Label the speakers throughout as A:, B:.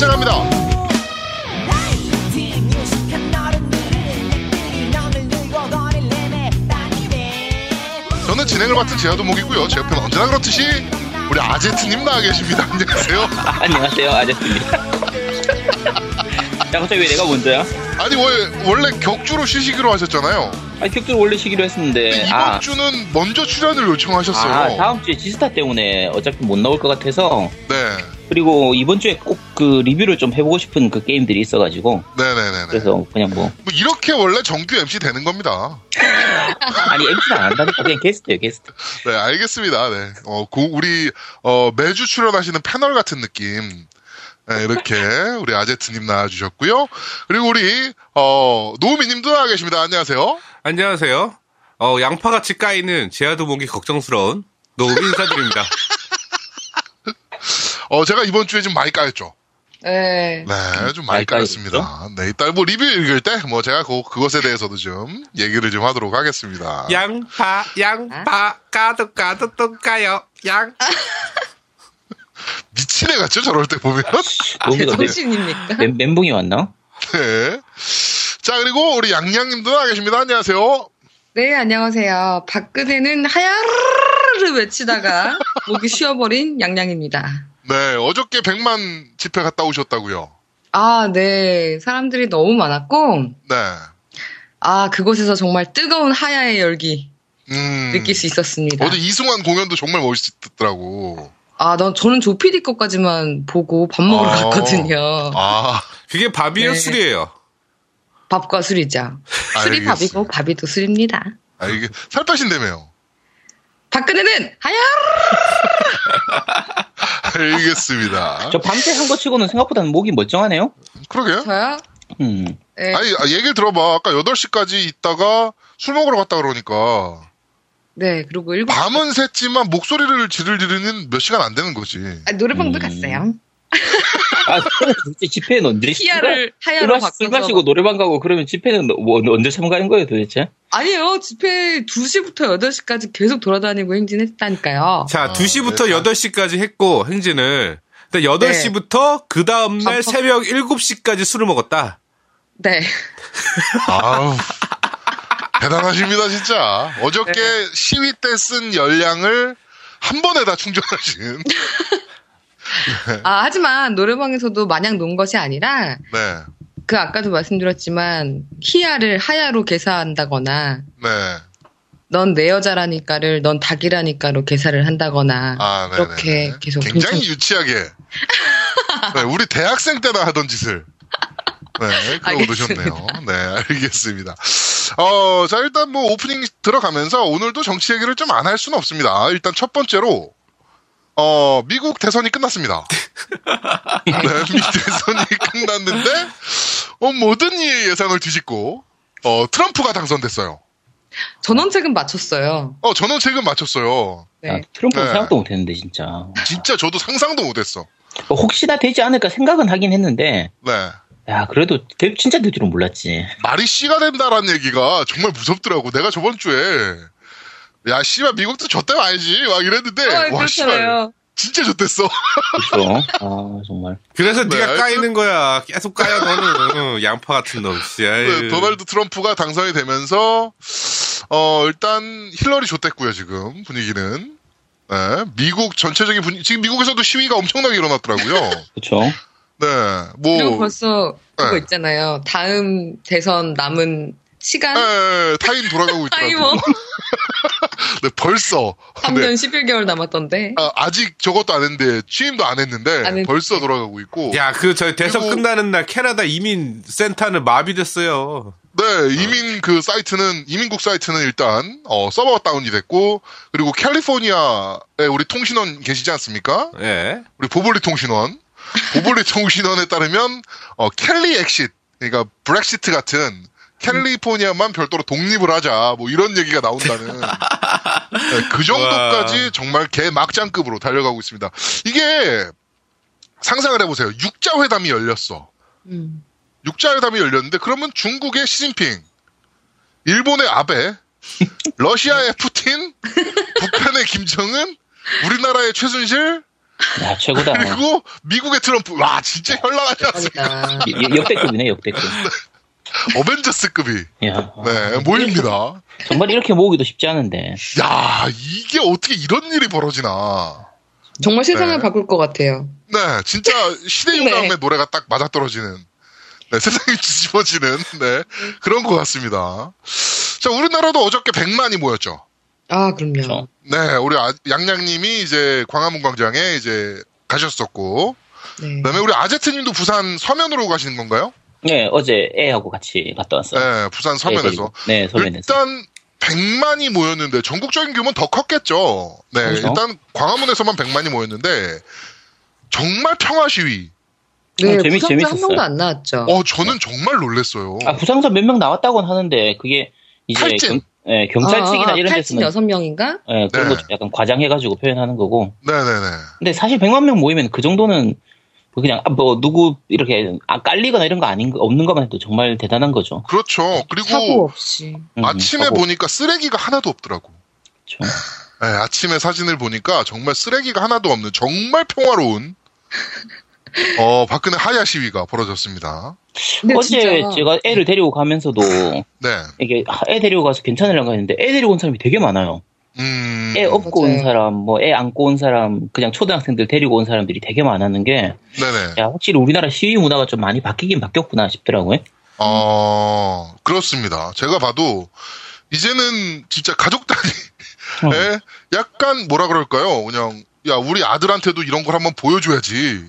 A: 시작합니다. 저는 진행을 맡은 제아도목이고요. 제 옆에는 언제나 그렇듯이 우리 아제트님 나와 계십니다. 안녕하세요.
B: 안녕하세요, 아저씨입니다. 야, 갑자기 왜 내가 먼저야?
A: 아니 원- 원래 격주로 쉬시기로 하셨잖아요.
B: 아니, 격주를 원래 시기로 했었는데.
A: 근데 이번
B: 아,
A: 주는 먼저 출연을 요청하셨어요.
B: 아, 다음 주에 지스타 때문에 어차피 못 나올 것 같아서.
A: 네.
B: 그리고 이번 주에 꼭 그 리뷰를 좀 해보고 싶은 그 게임들이 있어가지고.
A: 네네네네.
B: 그래서 그냥 뭐.
A: 뭐 이렇게 원래 정규 MC 되는 겁니다.
B: 아니, MC는 안 한다니까. 그냥 게스트예요, 게스트.
A: 네, 알겠습니다. 네. 어, 고, 우리, 어, 매주 출연하시는 패널 같은 느낌. 네, 이렇게 우리 아제트님 나와주셨고요. 그리고 우리, 어, 노우미님도 나와 계십니다. 안녕하세요.
C: 안녕하세요. 어, 양파같이 까이는 제아도 목이 걱정스러운 노우 인사드립니다.
A: 어, 제가 이번 주에 좀 많이 까였죠.
D: 네.
A: 네, 좀 많이 까였습니다. 네, 이따 뭐 리뷰 읽을 때, 뭐 제가 그, 그것에 대해서도 좀 얘기를 좀 하도록 하겠습니다.
C: 양파, 양파, 까도 까도 또 까요. 양.
A: 미친 애 같죠? 저럴 때 보면.
B: 멘-
D: 정신입니까?
B: 멘- 멘붕이 왔나?
A: 네. 자, 그리고 우리 양양님도 나와 계십니다. 안녕하세요.
D: 네, 안녕하세요. 박근혜는 하야르르 외치다가 목이 쉬어버린 양양입니다.
A: 네, 어저께 100만 집회 갔다 오셨다고요.
D: 아, 네. 사람들이 너무 많았고,
A: 네.
D: 아, 그곳에서 정말 뜨거운 하야의 열기
A: 음.
D: 느낄 수 있었습니다.
A: 어제 이승환 공연도 정말 멋있더라고.
D: 아, 난, 저는 조피디 것까지만 보고 밥 먹으러
A: 아.
D: 갔거든요.
A: 아,
C: 그게 밥이에요,
D: 네.
C: 술이에요?
D: 밥과 술이죠. 술이
A: 알겠어요.
D: 밥이고 밥이 또 술입니다.
A: 아 이게 살 빼신다며요.
D: 박근혜는 하야
A: 알겠습니다.
B: 저 밤새 한 거 치고는 생각보다는 목이 멀쩡하네요?
A: 그러게요.
D: 저요?
B: 음.
D: 네.
A: 아니, 아, 얘기를 들어봐. 아까 8시까지 있다가 술 먹으러 갔다 그러니까.
D: 네, 그리고 일곱
A: 밤은 샜지만 목소리를 지르르는 몇 시간 안 되는 거지.
D: 아, 노래방도
B: 음.
D: 갔어요.
B: 아, 진짜 집회는 언제, 술,
D: 하야로 바꿔서
B: 술 마시고 노래방 가고 그러면 집회는 뭐, 언제 참가하는 거예요, 도대체?
D: 아니에요. 집회 2시부터 8시까지 계속 돌아다니고 행진했다니까요.
C: 자,
A: 아,
C: 2시부터
A: 네.
C: 8시까지 했고, 행진을. 근데 8시부터 그 다음날
D: 아,
C: 새벽 7시까지 술을 먹었다.
D: 네.
A: 아우. 대단하십니다, 진짜. 어저께
D: 네.
A: 시위 때 쓴 열량을 한 번에 다 충전하신.
D: 아, 하지만 노래방에서도 마냥 논 것이 아니라
A: 네.
D: 그 아까도 말씀드렸지만 히야를 하야로 개사한다거나
A: 네.
D: 넌내 여자라니까를 넌 닭이라니까로 개사를 한다거나
A: 아, 네.
D: 이렇게 계속
A: 굉장히
D: 동참-
A: 유치하게. 네, 우리 대학생 때나 하던 짓을. 네, 그러고. 놓으셨네요. 네, 알겠습니다. 어, 자, 일단 뭐 오프닝 들어가면서 오늘도 정치 얘기를 좀 안 할 수는 없습니다. 일단 첫 번째로, 어, 미국 대선이 끝났습니다. 네, 미국 대선이 끝났는데, 어, 모든 이의 예상을 뒤집고, 어, 트럼프가 당선됐어요.
D: 전원책은 맞췄어요.
A: 어, 전원책은 맞췄어요.
D: 네.
B: 아, 트럼프는
A: 네.
B: 생각도 못 했는데, 진짜.
A: 진짜 저도 상상도 못했어.
B: 어, 혹시나 되지 않을까 생각은 하긴 했는데,
A: 네.
B: 야, 그래도 될- 진짜 될 줄은 몰랐지.
A: 말이 씨가 된다라는 얘기가 정말 무섭더라고. 내가 저번 주에 야 씨발 미국도 줬다 알지 막 이랬는데
D: 어,
A: 와 씨발. 진짜 줬댔어.
B: 그렇죠? 아, 정말.
C: 그래서
A: 네,
C: 네가 까이는 거야. 계속 까요, 너는. 어, 양파 같은 놈.
A: 네, 도널드 트럼프가 당선이 되면서 어 일단 힐러리 줬댔고요 지금 분위기는. 네, 미국 전체적인 분위 지금 미국에서도 시위가 엄청나게 일어났더라고요.
B: 그렇죠.
A: 네,
D: 그리고
A: 뭐
D: 벌써 그거
A: 네.
D: 있잖아요. 다음 대선 남은 시간
A: 네, 타인 돌아가고
D: 타이머
A: 있더라고요. 네, 벌써
D: 3년 11개월 남았던데.
A: 아, 아직 저것도 안 했는데 취임도 안 했는데
D: 안.
A: 벌써 돌아가고 있고.
C: 야, 그, 저, 대선
A: 그리고-
C: 끝나는 날 캐나다 이민 센터는 마비됐어요.
A: 네, 이민 그 사이트는 이민국 사이트는 일단 어, 서버가 다운이 됐고 그리고 캘리포니아에 우리 통신원 계시지 않습니까?
C: 예.
A: 우리 보볼리 통신원. 보볼리 통신원에 따르면 어, Calexit 그러니까 브렉시트 같은 캘리포니아만 별도로 독립을 하자 뭐 이런 얘기가 나온다는 네, 그 정도까지
C: 와.
A: 정말 개 막장급으로 달려가고 있습니다. 이게 상상을 해보세요. 육자 회담이 열렸어.
D: 음.
A: 육자 회담이 열렸는데 그러면 중국의 시진핑, 일본의 아베, 러시아의 푸틴, 북한의 김정은, 우리나라의 최순실,
B: 야, 최고다.
A: 그리고 미국의 트럼프. 와, 진짜 현란하지 않습니까?
B: 역대급이네, 역대급.
A: 어벤져스급이.
B: 야,
A: 네, 모입니다.
B: 정말 이렇게 모으기도 쉽지 않은데.
A: 야, 이게 어떻게 이런 일이 벌어지나.
D: 정말 세상을
A: 네.
D: 바꿀 것 같아요.
A: 네, 진짜 시대 유감의
D: 네.
A: 노래가 딱 맞아떨어지는, 네, 세상이 뒤집어지는, 네, 그런 것 같습니다. 자, 우리나라도 어저께 100만이 모였죠.
D: 아, 그럼요.
A: 네, 우리 아- 양양님이 이제 광화문 광장에 이제 가셨었고,
D: 네.
A: 그 다음에 우리 아제트님도 부산 서면으로 가시는 건가요?
B: 네, 어제 애하고 같이 갔다 왔어요.
A: 네, 부산 서면에서.
B: 네, 서면에서.
A: 일단 100만이 모였는데 전국적인 규모는 더 컸겠죠. 네,
B: 그렇죠.
A: 일단 광화문에서만 100만이 모였는데 정말 평화 시위.
D: 네,
B: 어, 재미-
D: 부상자 한
B: 재밌었어요.
D: 명도 안 나왔죠.
A: 어, 저는 정말 놀랐어요.
B: 아, 부상자 몇 명 나왔다고는 하는데, 그게 이제
A: 탈진.
B: 경, 예, 경찰 측이나 이런
D: 탈진
B: 데서는
D: 여섯 명인가?
B: 예, 그런
A: 네.
B: 거 약간 과장해가지고 표현하는 거고.
A: 네네네.
B: 근데 사실 100만 명 모이면 그 정도는 뭐 그냥 아, 뭐 누구 이렇게 아, 깔리거나 이런 거 아닌 거 없는 것만 해도 정말 대단한 거죠.
A: 그렇죠. 그리고
D: 사고 없이.
B: 음,
A: 아침에
B: 하고,
A: 보니까 쓰레기가 하나도 없더라고.
B: 그렇죠.
A: 네, 아침에 사진을 보니까 정말 쓰레기가 하나도 없는 정말 평화로운 어, 박근혜 하야 시위가 벌어졌습니다.
B: 어제
D: 진짜
B: 제가 애를 데리고 가면서도
A: 네.
B: 이게 아, 애 데리고 가서 괜찮으려고 했는데 애 데리고 온 사람이 되게 많아요.
A: 음.
B: 애 업고 온
D: 맞아요.
B: 사람, 뭐 애 안고 온 사람, 그냥 초등학생들 데리고 온 사람들이 되게 많았는 게,
A: 네네.
B: 야 확실히 우리나라 시위 문화가 좀 많이 바뀌긴 바뀌었구나 싶더라고요.
A: 어, 그렇습니다. 제가 봐도, 이제는 진짜 가족 단위에
B: 어.
A: 약간 뭐라 그럴까요? 그냥, 야, 우리 아들한테도 이런 걸 한번 보여줘야지.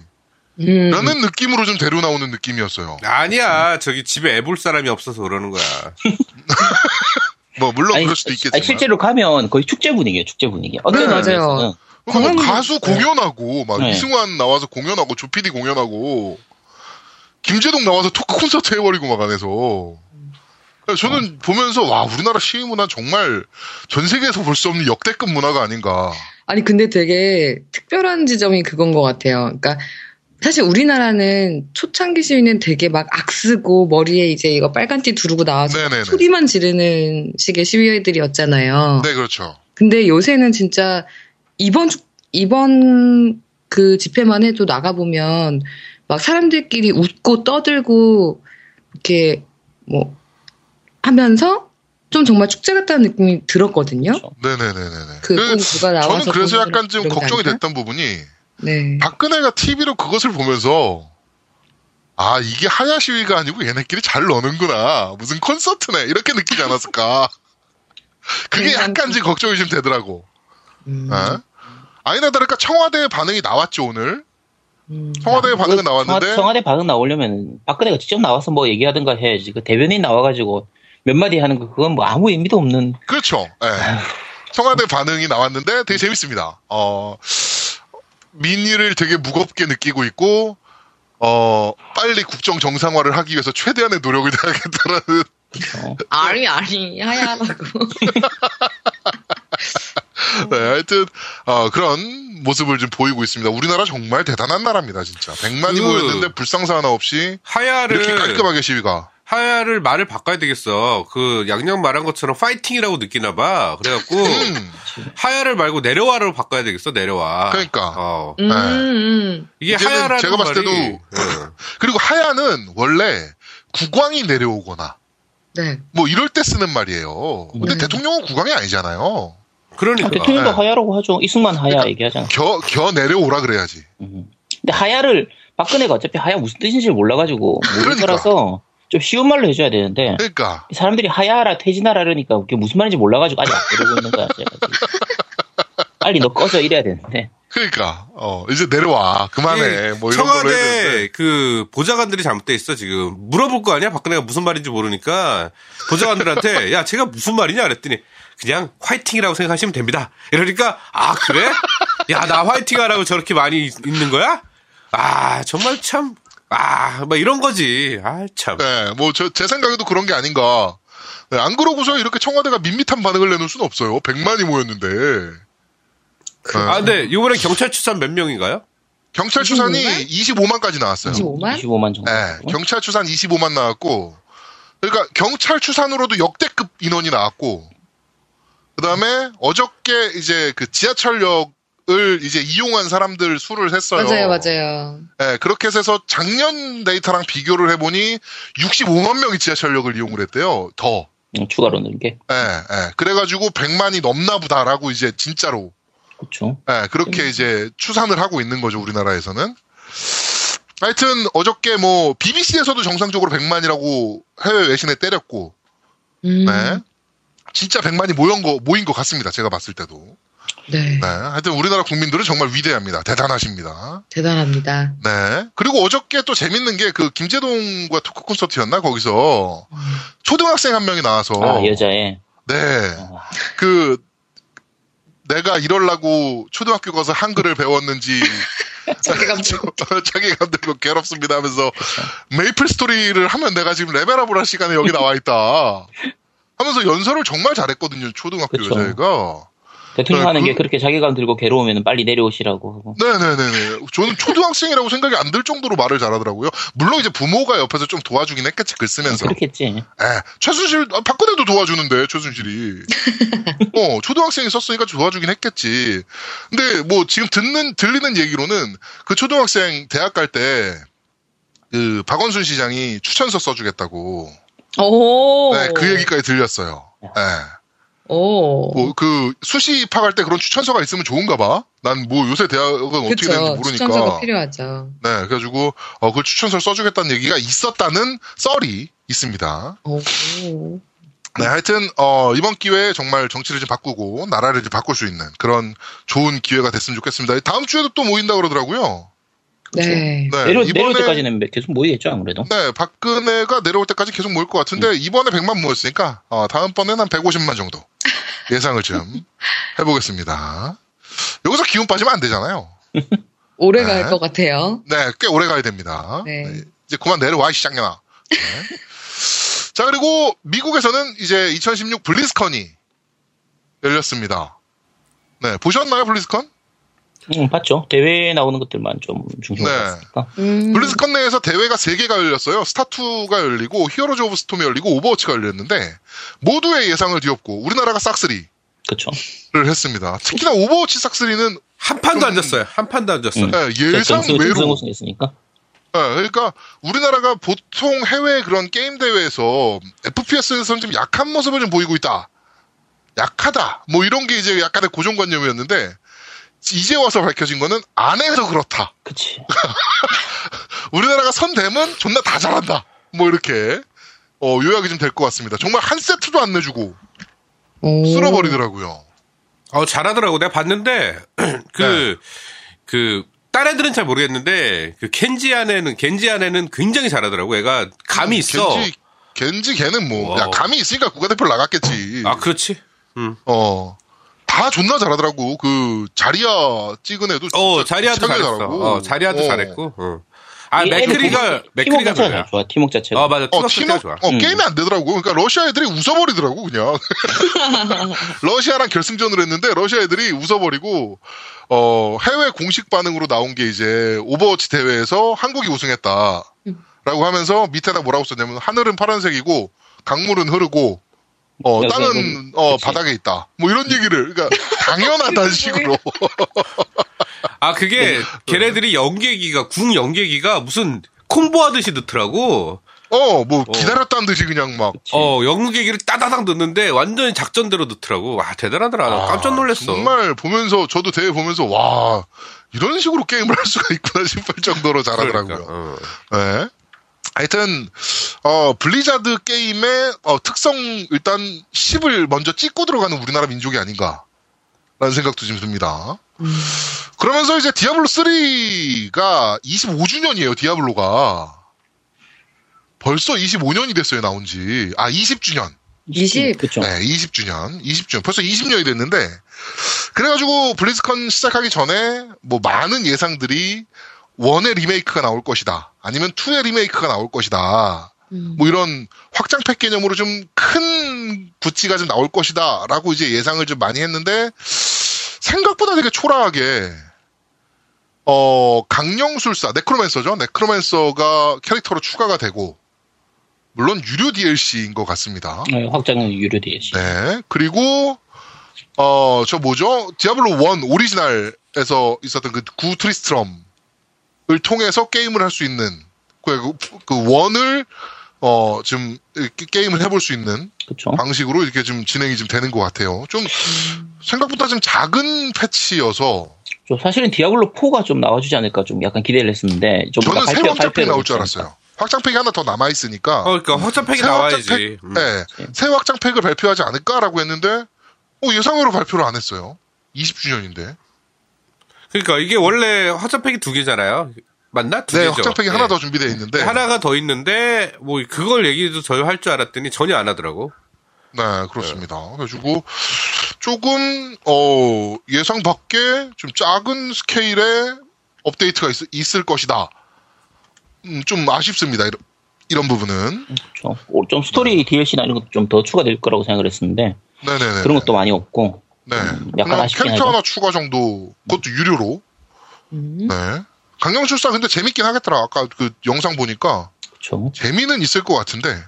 D: 음,
A: 라는 느낌으로 좀 데려 나오는 느낌이었어요.
C: 아니야. 저기 집에 애 볼 사람이 없어서 그러는 거야.
A: 뭐, 물론
B: 아니,
A: 그럴 수도 있겠지만.
B: 아니, 실제로 가면 거의 축제 분위기예요, 축제 분위기. 어떤
A: 네,
D: 맞아요.
B: 면에서는
A: 그러니까 뭐 가수 공연하고, 막
B: 네.
A: 이승환 나와서 공연하고, 조피디 공연하고, 김재동 나와서 토크 콘서트 해버리고 막 안에서. 저는 보면서, 와, 우리나라 시위 문화 정말 전 세계에서 볼 수 없는 역대급 문화가 아닌가.
D: 아니 근데 되게 특별한 지점이 그건 것 같아요. 그러니까 사실 우리나라는 초창기 시위는 되게 막 악쓰고 머리에 이제 이거 빨간 띠 두르고 나와서
A: 네네네.
D: 소리만 지르는 식의 시위들이었잖아요.
A: 네, 그렇죠.
D: 근데 요새는 진짜 이번 주- 이번 그 집회만 해도 나가 보면 막 사람들끼리 웃고 떠들고 이렇게 뭐 하면서 좀 정말 축제 같다는 느낌이 들었거든요.
B: 그렇죠.
A: 네네네네네.
D: 그꼭 누가 나와서
A: 저는 그래서 약간 좀 걱정이? 됐던 부분이
D: 네.
A: 박근혜가 TV로 그것을 보면서 아 이게 하야 시위가 아니고 얘네끼리 잘 노는구나 무슨 콘서트네 이렇게 느끼지 않았을까 그게 약간 좀 걱정이 좀 되더라고
D: 음,
A: 어? 아니나 다를까 청와대 반응이 나왔죠 오늘
D: 음.
A: 청와대의 반응은
B: 그
A: 나왔는데
B: 청와, 청와대 반응 나오려면 박근혜가 직접 나와서 뭐 얘기하든가 해야지. 그 대변인 나와가지고 몇 마디 하는 거 그건 뭐 아무 의미도 없는.
A: 그렇죠 예. 청와대 반응이 나왔는데 되게 재밌습니다 어 민의를 되게 무겁게 느끼고 있고 어 빨리 국정 정상화를 하기 위해서 최대한의 노력을 다하겠다라는
B: 어.
D: 아니 아니 하야라고.
A: 네, 하여튼 어, 그런 모습을 좀 보이고 있습니다. 우리나라 정말 대단한 나라입니다, 진짜. 100만이
C: 그-
A: 모였는데 불상사 하나 없이
C: 하야를
A: 이렇게 깔끔하게 시위가.
C: 하야를 말을 바꿔야 되겠어. 그 양양 말한 것처럼 파이팅이라고 느끼나 봐. 그래갖고
A: 음,
C: 하야를 말고 내려와로 바꿔야 되겠어. 내려와.
A: 그러니까.
C: 어.
D: 음,
A: 네.
D: 음.
C: 이게 하야라는
A: 제가 봤을 때도
C: 예.
A: 그리고 하야는 원래 국왕이 내려오거나
D: 네.
A: 뭐 이럴 때 쓰는 말이에요. 근데
D: 음.
A: 대통령은 국왕이 아니잖아요.
C: 그러니까.
B: 아, 대통령도
A: 네.
B: 하야라고 하죠. 이승만 하야
A: 그러니까
B: 얘기하잖아.
A: 겨, 겨 내려오라 그래야지.
B: 음. 근데 하야를 박근혜가 어차피 하야 무슨 뜻인지 몰라가지고 모를
A: 그러니까.
B: 거라서 좀 쉬운 말로 해줘야 되는데
A: 그러니까.
B: 사람들이 하야라 퇴진하라 그러니까 그게 무슨 말인지 몰라가지고 아직 안 그러고 있는 거야. 제가. 빨리 너 꺼져 이래야 되는데.
A: 그러니까. 어, 이제 내려와. 그만해. 뭐 이런.
C: 청와대 그 보좌관들이 잘못돼 있어 지금 물어볼 거 아니야 박근혜가 무슨 말인지 모르니까 보좌관들한테 야 제가 무슨 말이냐 그랬더니 그냥 화이팅이라고 생각하시면 됩니다 이러니까 아 그래 야 나 화이팅하라고 저렇게 많이 있- 있는 거야 아 정말 참 아 막 이런 거지 아 참
A: 네, 뭐, 저, 제 생각에도 그런 게 아닌가. 네, 안 그러고서 이렇게 청와대가 밋밋한 반응을 내놓을 수는 없어요. 100만이 모였는데. 네.
C: 아 근데 이번에 경찰 추산 몇 명인가요?
A: 경찰 추산이 25만 까지 나왔어요.
D: 25만?
B: 25만 정도.
A: 네, 경찰 추산 25만 나왔고, 그러니까 경찰 추산으로도 역대급 인원이 나왔고, 그 다음에 어저께 이제 그 지하철역 을 이제 이용한 사람들 수를 했어요.
D: 맞아요, 맞아요.
A: 예, 그렇게 해서 작년 데이터랑 비교를 해보니 65만 명이 지하철역을 이용을 했대요. 더.
B: 음, 추가로 넣은 게.
A: 예, 예. 그래가지고 100만이 넘나 보다라고 이제 진짜로
B: 그렇죠.
A: 예, 그렇게 이제 추산을 하고 있는 거죠, 우리나라에서는. 하여튼 어저께 뭐 BBC에서도 정상적으로 100만이라고 해외 외신에 때렸고,
D: 음,
A: 네. 진짜 100만이 모인 거, 모인 것 같습니다. 제가 봤을 때도.
D: 네.
A: 네. 하여튼 우리나라 국민들은 정말 위대합니다. 대단하십니다.
D: 대단합니다.
A: 네. 그리고 어저께 또 재밌는 게 그 김재동과 토크 콘서트였나? 거기서 초등학생 한 명이 나와서.
B: 아, 여자애.
A: 네.
B: 아,
A: 그, 내가 이럴라고 초등학교 가서 한글을 배웠는지
D: 자괴감 들고.
A: 자기감 들고 괴롭습니다 하면서 메이플 스토리를 하면 내가 지금 레벨업을 할 시간에 여기 나와 있다. 하면서 연설을 정말 잘했거든요. 초등학교
B: 그쵸.
A: 여자애가.
B: 대통령
A: 네,
B: 하는 게
A: 그-
B: 그렇게 자괴감 들고 괴로우면 빨리 내려오시라고 하고.
A: 네네네네. 저는 초등학생이라고 생각이 안 들 정도로 말을 잘하더라고요. 물론 이제 부모가 옆에서 좀 도와주긴 했겠지, 글 쓰면서.
B: 그렇겠지.
A: 에, 최순실, 아, 박근혜도 도와주는데, 최순실이. 어, 초등학생이 썼으니까 도와주긴 했겠지. 근데 뭐 지금 듣는, 들리는 얘기로는 그 초등학생 대학 갈 때, 그, 박원순 시장이 추천서 써주겠다고.
D: 오.
A: 네, 그 얘기까지 들렸어요. 예.
D: 오.
A: 뭐, 그, 수시 입학할 때 그런 추천서가 있으면 좋은가 봐. 난 뭐 요새 대학은 어떻게 되는지. 모르니까.
D: 추천서가 필요하죠.
A: 네, 그래가지고, 어, 그 추천서를 써주겠다는 얘기가 있었다는 썰이 있습니다.
D: 오.
A: 네, 하여튼, 어, 이번 기회에 정말 정치를 좀 바꾸고, 나라를 좀 바꿀 수 있는 그런 좋은 기회가 됐으면 좋겠습니다. 다음 주에도 또 모인다 그러더라고요.
D: 네.
A: 네,
B: 내려,
A: 이번에-
B: 내려올 때까지는 계속 모이겠죠, 아무래도.
A: 네, 박근혜가 내려올 때까지 계속 모일 것 같은데,
B: 음.
A: 이번에 100만 모였으니까, 어, 다음번에는 한 150만 정도 예상을 좀 해보겠습니다. 여기서 기운 빠지면 안 되잖아요.
D: 오래
A: 네.
D: 갈것 같아요.
A: 네, 꽤 오래 가야 됩니다.
D: 네.
A: 네, 이제 그만 내려와, 이 시장년아. 네. 자, 그리고 미국에서는 이제 2016 블리스컨이 열렸습니다. 네, 보셨나요, 블리즈컨?
B: 응, 봤죠. 대회에 나오는 것들만 좀 중심으로
A: 네.
B: 봤으니까.
D: 음.
A: 블리즈컨 내에서 대회가 3개가 열렸어요. 스타2가 열리고, 히어로즈 오브 스톰이 열리고, 오버워치가 열렸는데, 모두의 예상을 뒤엎고, 우리나라가 싹쓸이를
B: 그쵸.
A: 했습니다. 특히나 오버워치 싹쓸이는
C: 한 판도 안 졌어요. 한 판도 안 졌어.
B: 음.
A: 네, 예선
B: 결승
A: 외로.
B: 우승했으니까.
A: 네, 그러니까 우리나라가 보통 해외 그런 게임 대회에서 FPS에서는 좀 약한 모습을 좀 보이고 있다. 약하다. 뭐 이런 게 이제 약간의 고정관념이었는데 이제 와서 밝혀진 거는 안 해서 그렇다.
B: 그치.
A: 우리나라가 선대면 존나 다 잘한다. 뭐 이렇게 어, 요약이 좀 될 것 같습니다. 정말 한 세트도 안 내주고
D: 오.
A: 쓸어버리더라고요.
C: 어, 잘하더라고. 내가 봤는데, 그, 그, 딴 애들은 잘 모르겠는데, 그 켄지 안에는, 겐지 안에는 굉장히 잘하더라고. 얘가 감이 있어.
A: 겐지, 겐지 걔는 뭐, 야,
C: 와우.
A: 감이 있으니까 국가대표를 나갔겠지.
C: 아, 그렇지. 음.
A: 어. 다 존나 잘하더라고. 그, 자리야 찍은 애도.
C: 어,
A: 미치게
C: 잘했어. 어, 자리아도
A: 어.
C: 잘했고. 어. 아, 맥크리가, 맥크리가.
B: 잘 좋아. 팀워크 자체가.
C: 어, 맞아.
A: 어,
C: 팀워크
A: 팀워,
C: 좋아.
A: 어,
B: 음.
A: 게임이 안 되더라고. 그러니까 러시아 애들이 웃어버리더라고, 그냥. 러시아랑 결승전을 했는데, 러시아 애들이 웃어버리고, 어, 해외 공식 반응으로 나온 게 이제, 오버워치 대회에서 한국이 우승했다. 라고 하면서 밑에다 뭐라고 썼냐면, 하늘은 파란색이고, 강물은 흐르고, 어,
B: 네,
A: 땅은,
B: 네,
A: 어,
B: 그치.
A: 바닥에 있다. 뭐 이런 얘기를, 그러니까, 당연하다는 식으로.
C: 아, 그게, 걔네들이 연계기가, 궁 연계기가 무슨 콤보 하듯이 넣더라고.
A: 어, 뭐,
C: 어.
A: 기다렸다는 듯이 그냥 막,
B: 그치.
C: 어, 연계기를 따다닥 넣는데 완전히 작전대로 넣더라고. 와, 대단하더라. 나 깜짝 놀랐어.
A: 아, 정말 보면서 저도 대회 보면서 와 이런 식으로 게임을 할 수가 있구나 싶을 정도로 잘하더라고요.
C: 그러니까, 어.
A: 네. 하여튼 어 블리자드 게임의 어, 특성 일단 10을 먼저 찍고 들어가는 우리나라 민족이 아닌가라는 생각도 좀 듭니다.
D: 음.
A: 그러면서 이제 디아블로 3가 25주년이에요. 디아블로가 벌써 25년이 됐어요 나온 지. 아 20주년.
D: 20.
B: 그쵸.
A: 네, 20주년, 20주년. 벌써 20년이 됐는데, 그래가지고 블리즈컨 시작하기 전에, 뭐, 많은 예상들이, one의 리메이크가 나올 것이다. 아니면 two의 리메이크가 나올 것이다.
D: 음.
A: 뭐 이런 확장팩 개념으로 좀 큰 구찌가 좀 나올 것이다. 라고 이제 예상을 좀 많이 했는데, 생각보다 되게 초라하게, 어, 강령술사, necromancer죠? necromancer가 캐릭터로 추가가 되고, 물론 유료 DLC인 것 같습니다.
B: 네, 확장은 유료 DLC.
A: 네. 그리고, 어, 저 뭐죠? 디아블로 1 오리지널 에서 있었던 그 구 트리스트럼 을 통해서 게임을 할 수 있는 그, 그 one을 어 지금 이렇게 게임을 해볼 수 있는
B: 그쵸.
A: 방식으로 이렇게 좀 진행이 좀 되는 것 같아요. 좀 생각보다 좀 작은 패치여서
B: 저 사실은 디아블로 4가 좀 나와주지 않을까 좀 약간 기대를 했었는데 좀
A: 저는 새 확장팩
B: 발표를
A: 나올 줄. 알았어요. 확장팩이 하나 더 남아 있으니까
C: 어, 그러니까 확장팩이
A: 새
C: 나와야지.
A: 확장팩,
C: 음.
A: 네, 새 확장팩을 발표하지 않을까라고 했는데 어, 예상외로 발표를 안 했어요. 20주년인데.
C: 그러니까 이게 원래 확장팩이 두 개잖아요. 맞나? 두
A: 네,
C: 개죠.
A: 확장팩이
C: 네.
A: 하나 더 준비되어 있는데.
C: 하나가 더 있는데 뭐 그걸 얘기도 저희 할 줄 알았더니 전혀 안 하더라고.
A: 네, 그렇습니다. 그래가지고 조금 어, 예상 밖에 좀 작은 스케일의 업데이트가 있, 을 것이다. 음, 좀 아쉽습니다. 이런, 이런 부분은.
B: 어, 좀 스토리 DLC나 이런 것도 좀 더 추가될 거라고 생각을 했었는데
A: 네네네.
B: 그런 것도 많이 없고
A: 네.
B: 음, 약간
A: 캐릭터
B: 하죠.
A: 하나 추가 정도, 그것도 유료로.
D: 음.
A: 네. 강령출사 근데 재밌긴 하겠더라. 아까 그 영상 보니까
B: 그쵸.
A: 재미는 있을 것 같은데.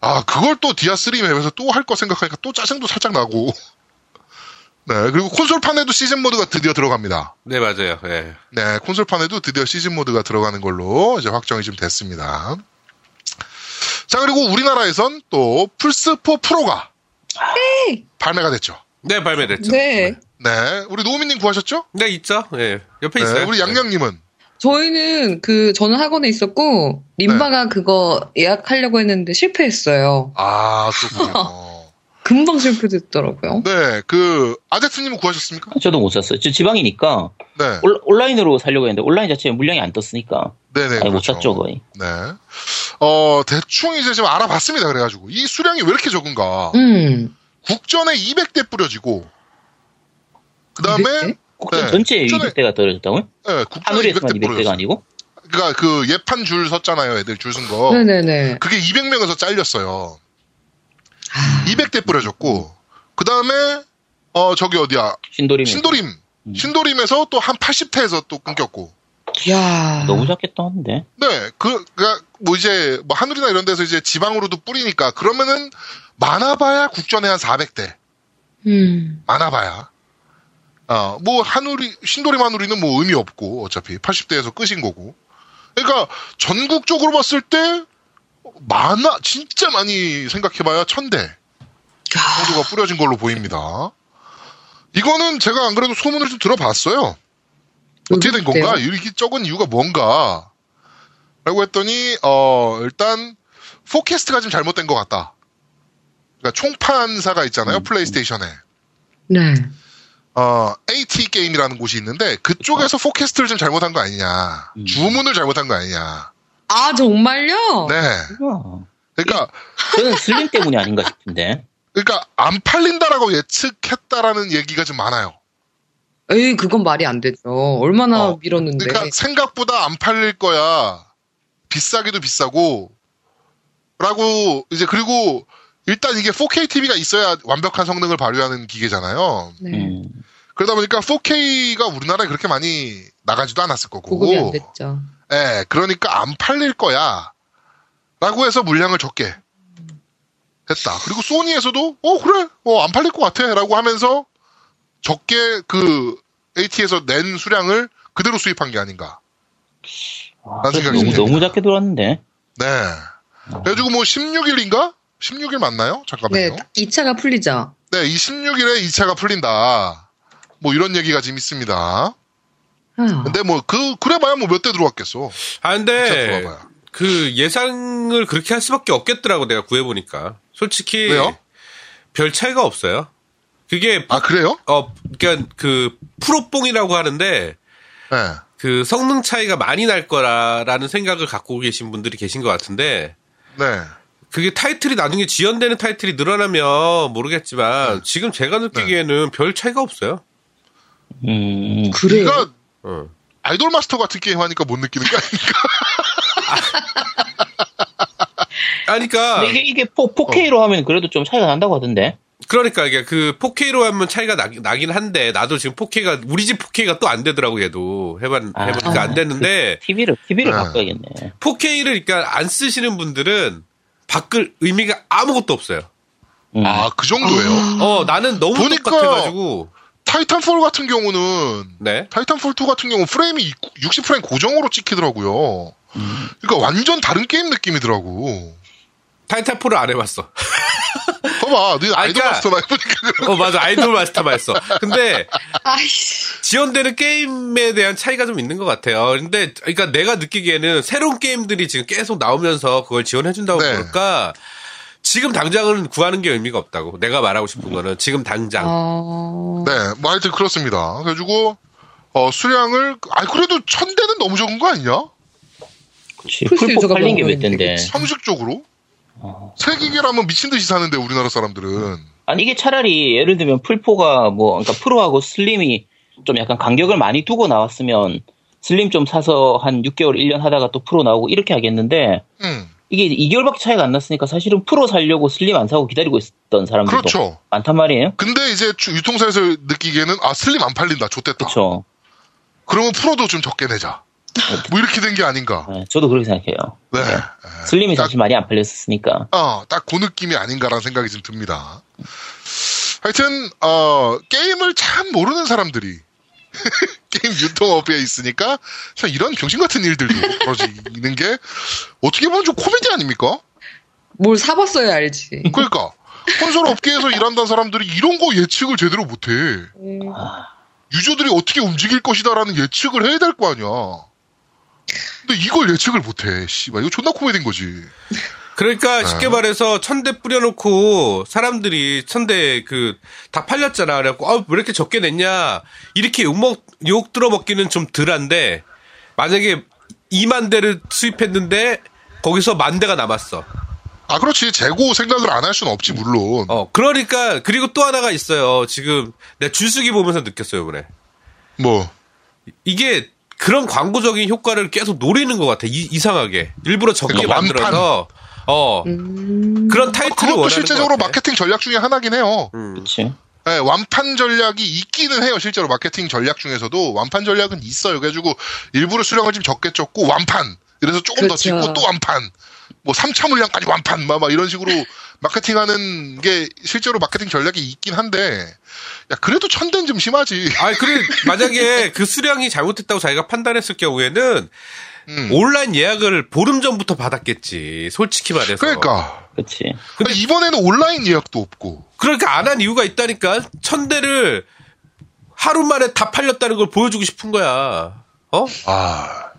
A: 아, 그걸 또 디아 3 맵에서 또 할 거 생각하니까 또 짜증도 살짝 나고. 네. 그리고 콘솔판에도 시즌 모드가 드디어 들어갑니다.
C: 네 맞아요. 예.
A: 네, 콘솔판에도 드디어 시즌 모드가 들어가는 걸로 이제 확정이 좀 됐습니다. 자, 그리고 우리나라에선 또 플스4 프로가 발매가 됐죠.
C: 네 발매됐죠.
D: 네.
A: 네, 우리 노우미님 구하셨죠?
C: 네 있죠. 예. 옆에
A: 네,
C: 있어요.
A: 우리 양양님은
D: 저희는 그 저는 학원에 있었고 림바가 그거 예약하려고 했는데 실패했어요.
A: 아, 그렇군요.
D: 금방 실패됐더라고요.
A: 네, 그 아제트님은 구하셨습니까?
B: 저도 못 샀어요. 저 지방이니까
A: 네,
B: 올, 온라인으로 살려고 했는데 온라인 자체에 물량이 안 떴으니까
A: 네네.
B: 못
A: 그렇죠.
B: 샀죠 거의.
A: 네, 어 대충 이제 좀 알아봤습니다. 그래가지고 이 수량이 왜 이렇게 적은가?
D: 음.
A: 국전에 200대 뿌려지고, 그 다음에
D: 200대?
B: 국전
A: 네,
B: 전체에
A: 국전에-
B: 200대가 떨어졌다고요?
A: 네, 국전에
B: 하늘에서만
A: 200대
B: 200대가
A: 뿌려졌어요.
B: 아니고?
A: 그러니까 그 예판 줄 섰잖아요, 애들 줄 쓴 거.
D: 네네네.
A: 그게 200명에서 잘렸어요.
D: 아,
A: 200대 뿌려졌고, 그 다음에 어 저기 어디야
B: 신도림이
A: 신도림,
B: 음.
A: 신도림에서 또 한 80대에서 또 끊겼고.
D: 이야.
B: 너무 작겠다 하는데.
A: 네, 그, 그니까, 뭐 이제, 뭐 하늘이나 이런 데서 이제 지방으로도 뿌리니까, 그러면은, 많아봐야 국전에 한 400대.
D: 음.
A: 많아봐야. 어, 뭐, 하늘이, 신도림 하늘이는 뭐 의미 없고, 어차피. 80대에서 끝인 거고. 그러니까, 전국적으로 봤을 때, 많아, 진짜 많이 생각해봐야 1000대
D: 야.
A: 정도가 뿌려진 걸로 보입니다. 이거는 제가 안 그래도 소문을 좀 들어봤어요. 어떻게 된 건가?
D: 어때요?
A: 이렇게 적은 이유가 뭔가? 라고 했더니, 어, 일단, 포캐스트가 좀 잘못된 것 같다. 그러니까 총판사가 있잖아요,
B: 음,
A: 플레이스테이션에.
D: 네.
A: 어, AT 게임이라는 곳이 있는데, 그쪽에서 포캐스트를 좀 잘못한 거 아니냐.
B: 음.
A: 주문을 잘못한 거 아니냐.
D: 아, 정말요?
A: 네.
B: 우와.
A: 그러니까,
B: 저는 슬림 때문이 아닌가 싶은데.
A: 그러니까, 안 팔린다라고 예측했다라는 얘기가 좀 많아요.
D: 에이, 그건 말이 안 되죠. 얼마나
A: 어,
D: 밀었는데.
A: 그러니까 생각보다 안 팔릴 거야. 비싸기도 비싸고. 라고 이제 그리고 일단 이게 4K TV가 있어야 완벽한 성능을 발휘하는 기계잖아요.
D: 네.
B: 음.
A: 그러다 보니까 4K가 우리나라에 그렇게 많이 나가지도 않았을 거고.
D: 보급이 안 됐죠.
A: 예, 그러니까 안 팔릴 거야. 라고 해서 물량을 적게 했다. 그리고 소니에서도 어 그래, 어 안 팔릴 것 같아. 라고 하면서 적게 그 AT에서 낸 수량을 그대로 수입한 게 아닌가.
B: 아,
A: 난 생각이
B: 너무,
A: 듭니다.
B: 너무 작게 들어왔는데.
A: 네. 그래가지고 뭐 16일인가? 16일 맞나요?
D: 네,
A: 잠깐만요.
D: 2차가 풀리죠.
A: 네, 이 16일에 2차가 풀린다. 뭐 이런 얘기가 지금 있습니다.
D: 아,
A: 근데 뭐 그 그래봐야 뭐 몇 대 들어왔겠어.
C: 아
A: 2차
C: 근데. 그 예상을 그렇게 할 수밖에 없겠더라고 내가 구해보니까 솔직히
A: 왜요?
C: 별 차이가 없어요. 그게
A: 아 그래요?
C: 어 그러니까 그 프로뽕이라고 하는데
A: 네.
C: 그 성능 차이가 많이 날 거라라는 생각을 갖고 계신 분들이 계신 것 같은데
A: 네.
C: 그게 타이틀이 나중에 지연되는 타이틀이 늘어나면 모르겠지만 지금 제가 느끼기에는 별 차이가 없어요.
B: 음.
D: 그래요?
A: 그러니까
C: 어.
A: 아이돌 마스터 같은 게임 하니까 못 느끼는 거 아닙니까?
C: 아니, 그러니까
B: 이게, 이게 4K로 하면 그래도 좀 차이가 난다고 하던데.
C: 그러니까 이게 그 4K로 하면 차이가 나, 나긴 한데 나도 지금 4K가 우리 집 4K가 또 안 되더라고 얘도 해봤
B: 아.
C: 해보니까 안 됐는데
B: TV를, TV를
A: 네.
B: 바꿔야겠네.
C: 4K를 그러니까 안 쓰시는 분들은 바꿀 의미가 아무것도 없어요.
B: 음.
A: 아 그 정도예요?
C: 어 나는 너무
A: 보니까-
C: 똑같아가지고
A: 타이탄폴 같은 경우는
C: 네.
A: 타이탄폴 2 같은 경우 프레임이 60 프레임 고정으로 찍히더라고요. 그러니까 완전 다른 게임 느낌이더라고.
C: 타이탄폴을 안 해봤어.
A: 봐봐, 네 아이돌
C: 그러니까-
A: 마스터나 해보니까
C: 어, 맞아. 아이돌 마스터만 했어. 근데. 지원되는 게임에 대한 차이가 좀 있는 것 같아요. 근데, 그러니까 내가 느끼기에는 새로운 게임들이 지금 계속 나오면서 그걸 지원해준다고
A: 네.
C: 그러니까 지금 당장은 구하는 게 의미가 없다고. 내가 말하고 싶은 거는 지금 당장.
D: 어...
A: 네, 뭐 하여튼 그렇습니다. 그래가지고 어, 수량을 아 그래도 천 대는 너무 적은 거 아니냐?
B: 그치.
D: 플스
B: 플포 팔린 게 몇 대인데.
A: 상식적으로
B: 어.
A: 새 기계라면 미친 듯이 사는데 우리나라 사람들은
B: 아니 이게 차라리 예를 들면 플포가 뭐 그러니까 프로하고 슬림이 좀 약간 간격을 많이 두고 나왔으면 슬림 좀 사서 한 6개월 1년 하다가 또 프로 나오고 이렇게 하겠는데
A: 음,
B: 이게 2개월밖에 차이가 안 났으니까 사실은 프로 살려고 슬림 안 사고 기다리고 있었던 사람들도
A: 그렇죠.
B: 많단 말이에요.
A: 근데 이제 주- 유통사에서 느끼기에는 아 슬림 안 팔린다, 좋댔다.
B: 그렇죠.
A: 그러면 프로도 좀 적게 내자. 뭐 이렇게 된 게 아닌가.
B: 네, 저도 그렇게 생각해요.
A: 네.
B: 네. 슬림이
A: 딱-
B: 사실 많이 안 팔렸으니까.
A: 어, 딱 그 느낌이 아닌가라는 생각이 좀 듭니다. 하여튼, 어, 게임을 참 모르는 사람들이 게임 유통업에 있으니까 참 이런 병신 같은 일들도 벌어지는 게 어떻게 보면 좀 코미디 아닙니까?
D: 뭘 사봤어야 알지.
A: 그러니까 콘솔 업계에서 일한다는 사람들이 이런 거 예측을 제대로 못해.
B: 아,
A: 유저들이 어떻게 움직일 것이다라는 예측을 해야 될 거 아니야. 근데 이걸 예측을 못해. 씨발 이거 존나 코미디인 거지.
C: 그러니까 쉽게
A: 네.
C: 말해서 천대 뿌려놓고 사람들이 천대 그 다 팔렸잖아. 그래갖고 아, 왜 이렇게 적게 냈냐 이렇게 욕먹 욕 들어먹기는 좀 덜한데 만약에 2만 대를 수입했는데 거기서 만 대가 남았어.
A: 아 그렇지 재고 생각을 안 할 수는 없지 물론.
C: 어 그러니까 그리고 또 하나가 있어요. 지금 내가 줄수기 보면서 느꼈어요 이번에
A: 뭐
C: 이게 그런 광고적인 효과를 계속 노리는 것 같아. 이, 이상하게 일부러 적게
A: 그러니까 완판.
C: 만들어서 어
D: 음...
C: 그런 타이틀을
A: 그것도
C: 원하는
A: 실제적으로
C: 것 같아.
A: 마케팅 전략 중에 하나긴 해요.
C: 음.
B: 그렇지.
A: 네, 완판 전략이 있기는 해요. 실제로 마케팅 전략 중에서도 완판 전략은 있어요. 그래가지고 일부러 수량을 좀 적게 쫓고 완판. 이래서 조금 더
D: 그렇죠.
A: 찍고 또 완판. 뭐 3차 물량까지 완판. 막, 막 이런 식으로 마케팅하는 게 실제로 마케팅 전략이 있긴 한데 야 그래도 천 대는 좀 심하지.
C: 아니, 그래, 만약에 그 수량이 잘못했다고 자기가 판단했을 경우에는
A: 음.
C: 온라인 예약을 보름 전부터 받았겠지. 솔직히 말해서.
A: 그러니까
B: 그렇지.
A: 근데 이번에는 온라인 예약도 없고.
C: 그러니까 안 한 이유가 있다니까. 천 대를 하루 만에 다 팔렸다는 걸 보여주고 싶은 거야. 어?
B: 아이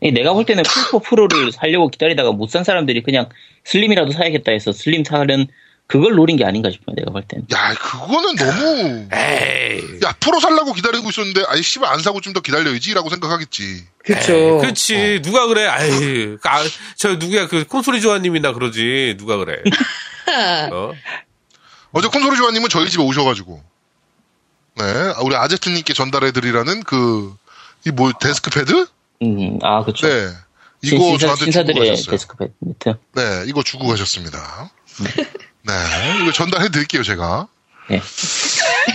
B: 내가 볼 때는 플포 프로를 살려고 기다리다가 못 산 사람들이 그냥 슬림이라도 사야겠다 해서 슬림 사는 그걸 노린 게 아닌가 싶어요. 내가 볼 때는.
A: 야, 그거는 너무.
C: 에이.
A: 야, 프로 살라고 기다리고 있었는데, 아이, 씨발, 안 사고 좀 더 기다려야지 라고 생각하겠지.
D: 그쵸.
C: 에이, 그렇지. 누가 그래. 아이. 아, 저 누구야. 그 콘솔이 조아님이나 그러지. 누가 그래. 어?
A: 어제 콘솔이 조아님은 저희 집에 오셔가지고, 네, 우리 아제트님께 전달해드리라는 그, 이 뭐, desk pad?
B: 음, 아, 그렇죠.
A: 네. 이거
B: 신사,
A: 저한테 주고
B: 신사들의
A: 가셨어요.
B: desk pad 매트.
A: 네, 이거 주고 가셨습니다. 네, 이거 전달해 드릴게요, 제가.
B: 네.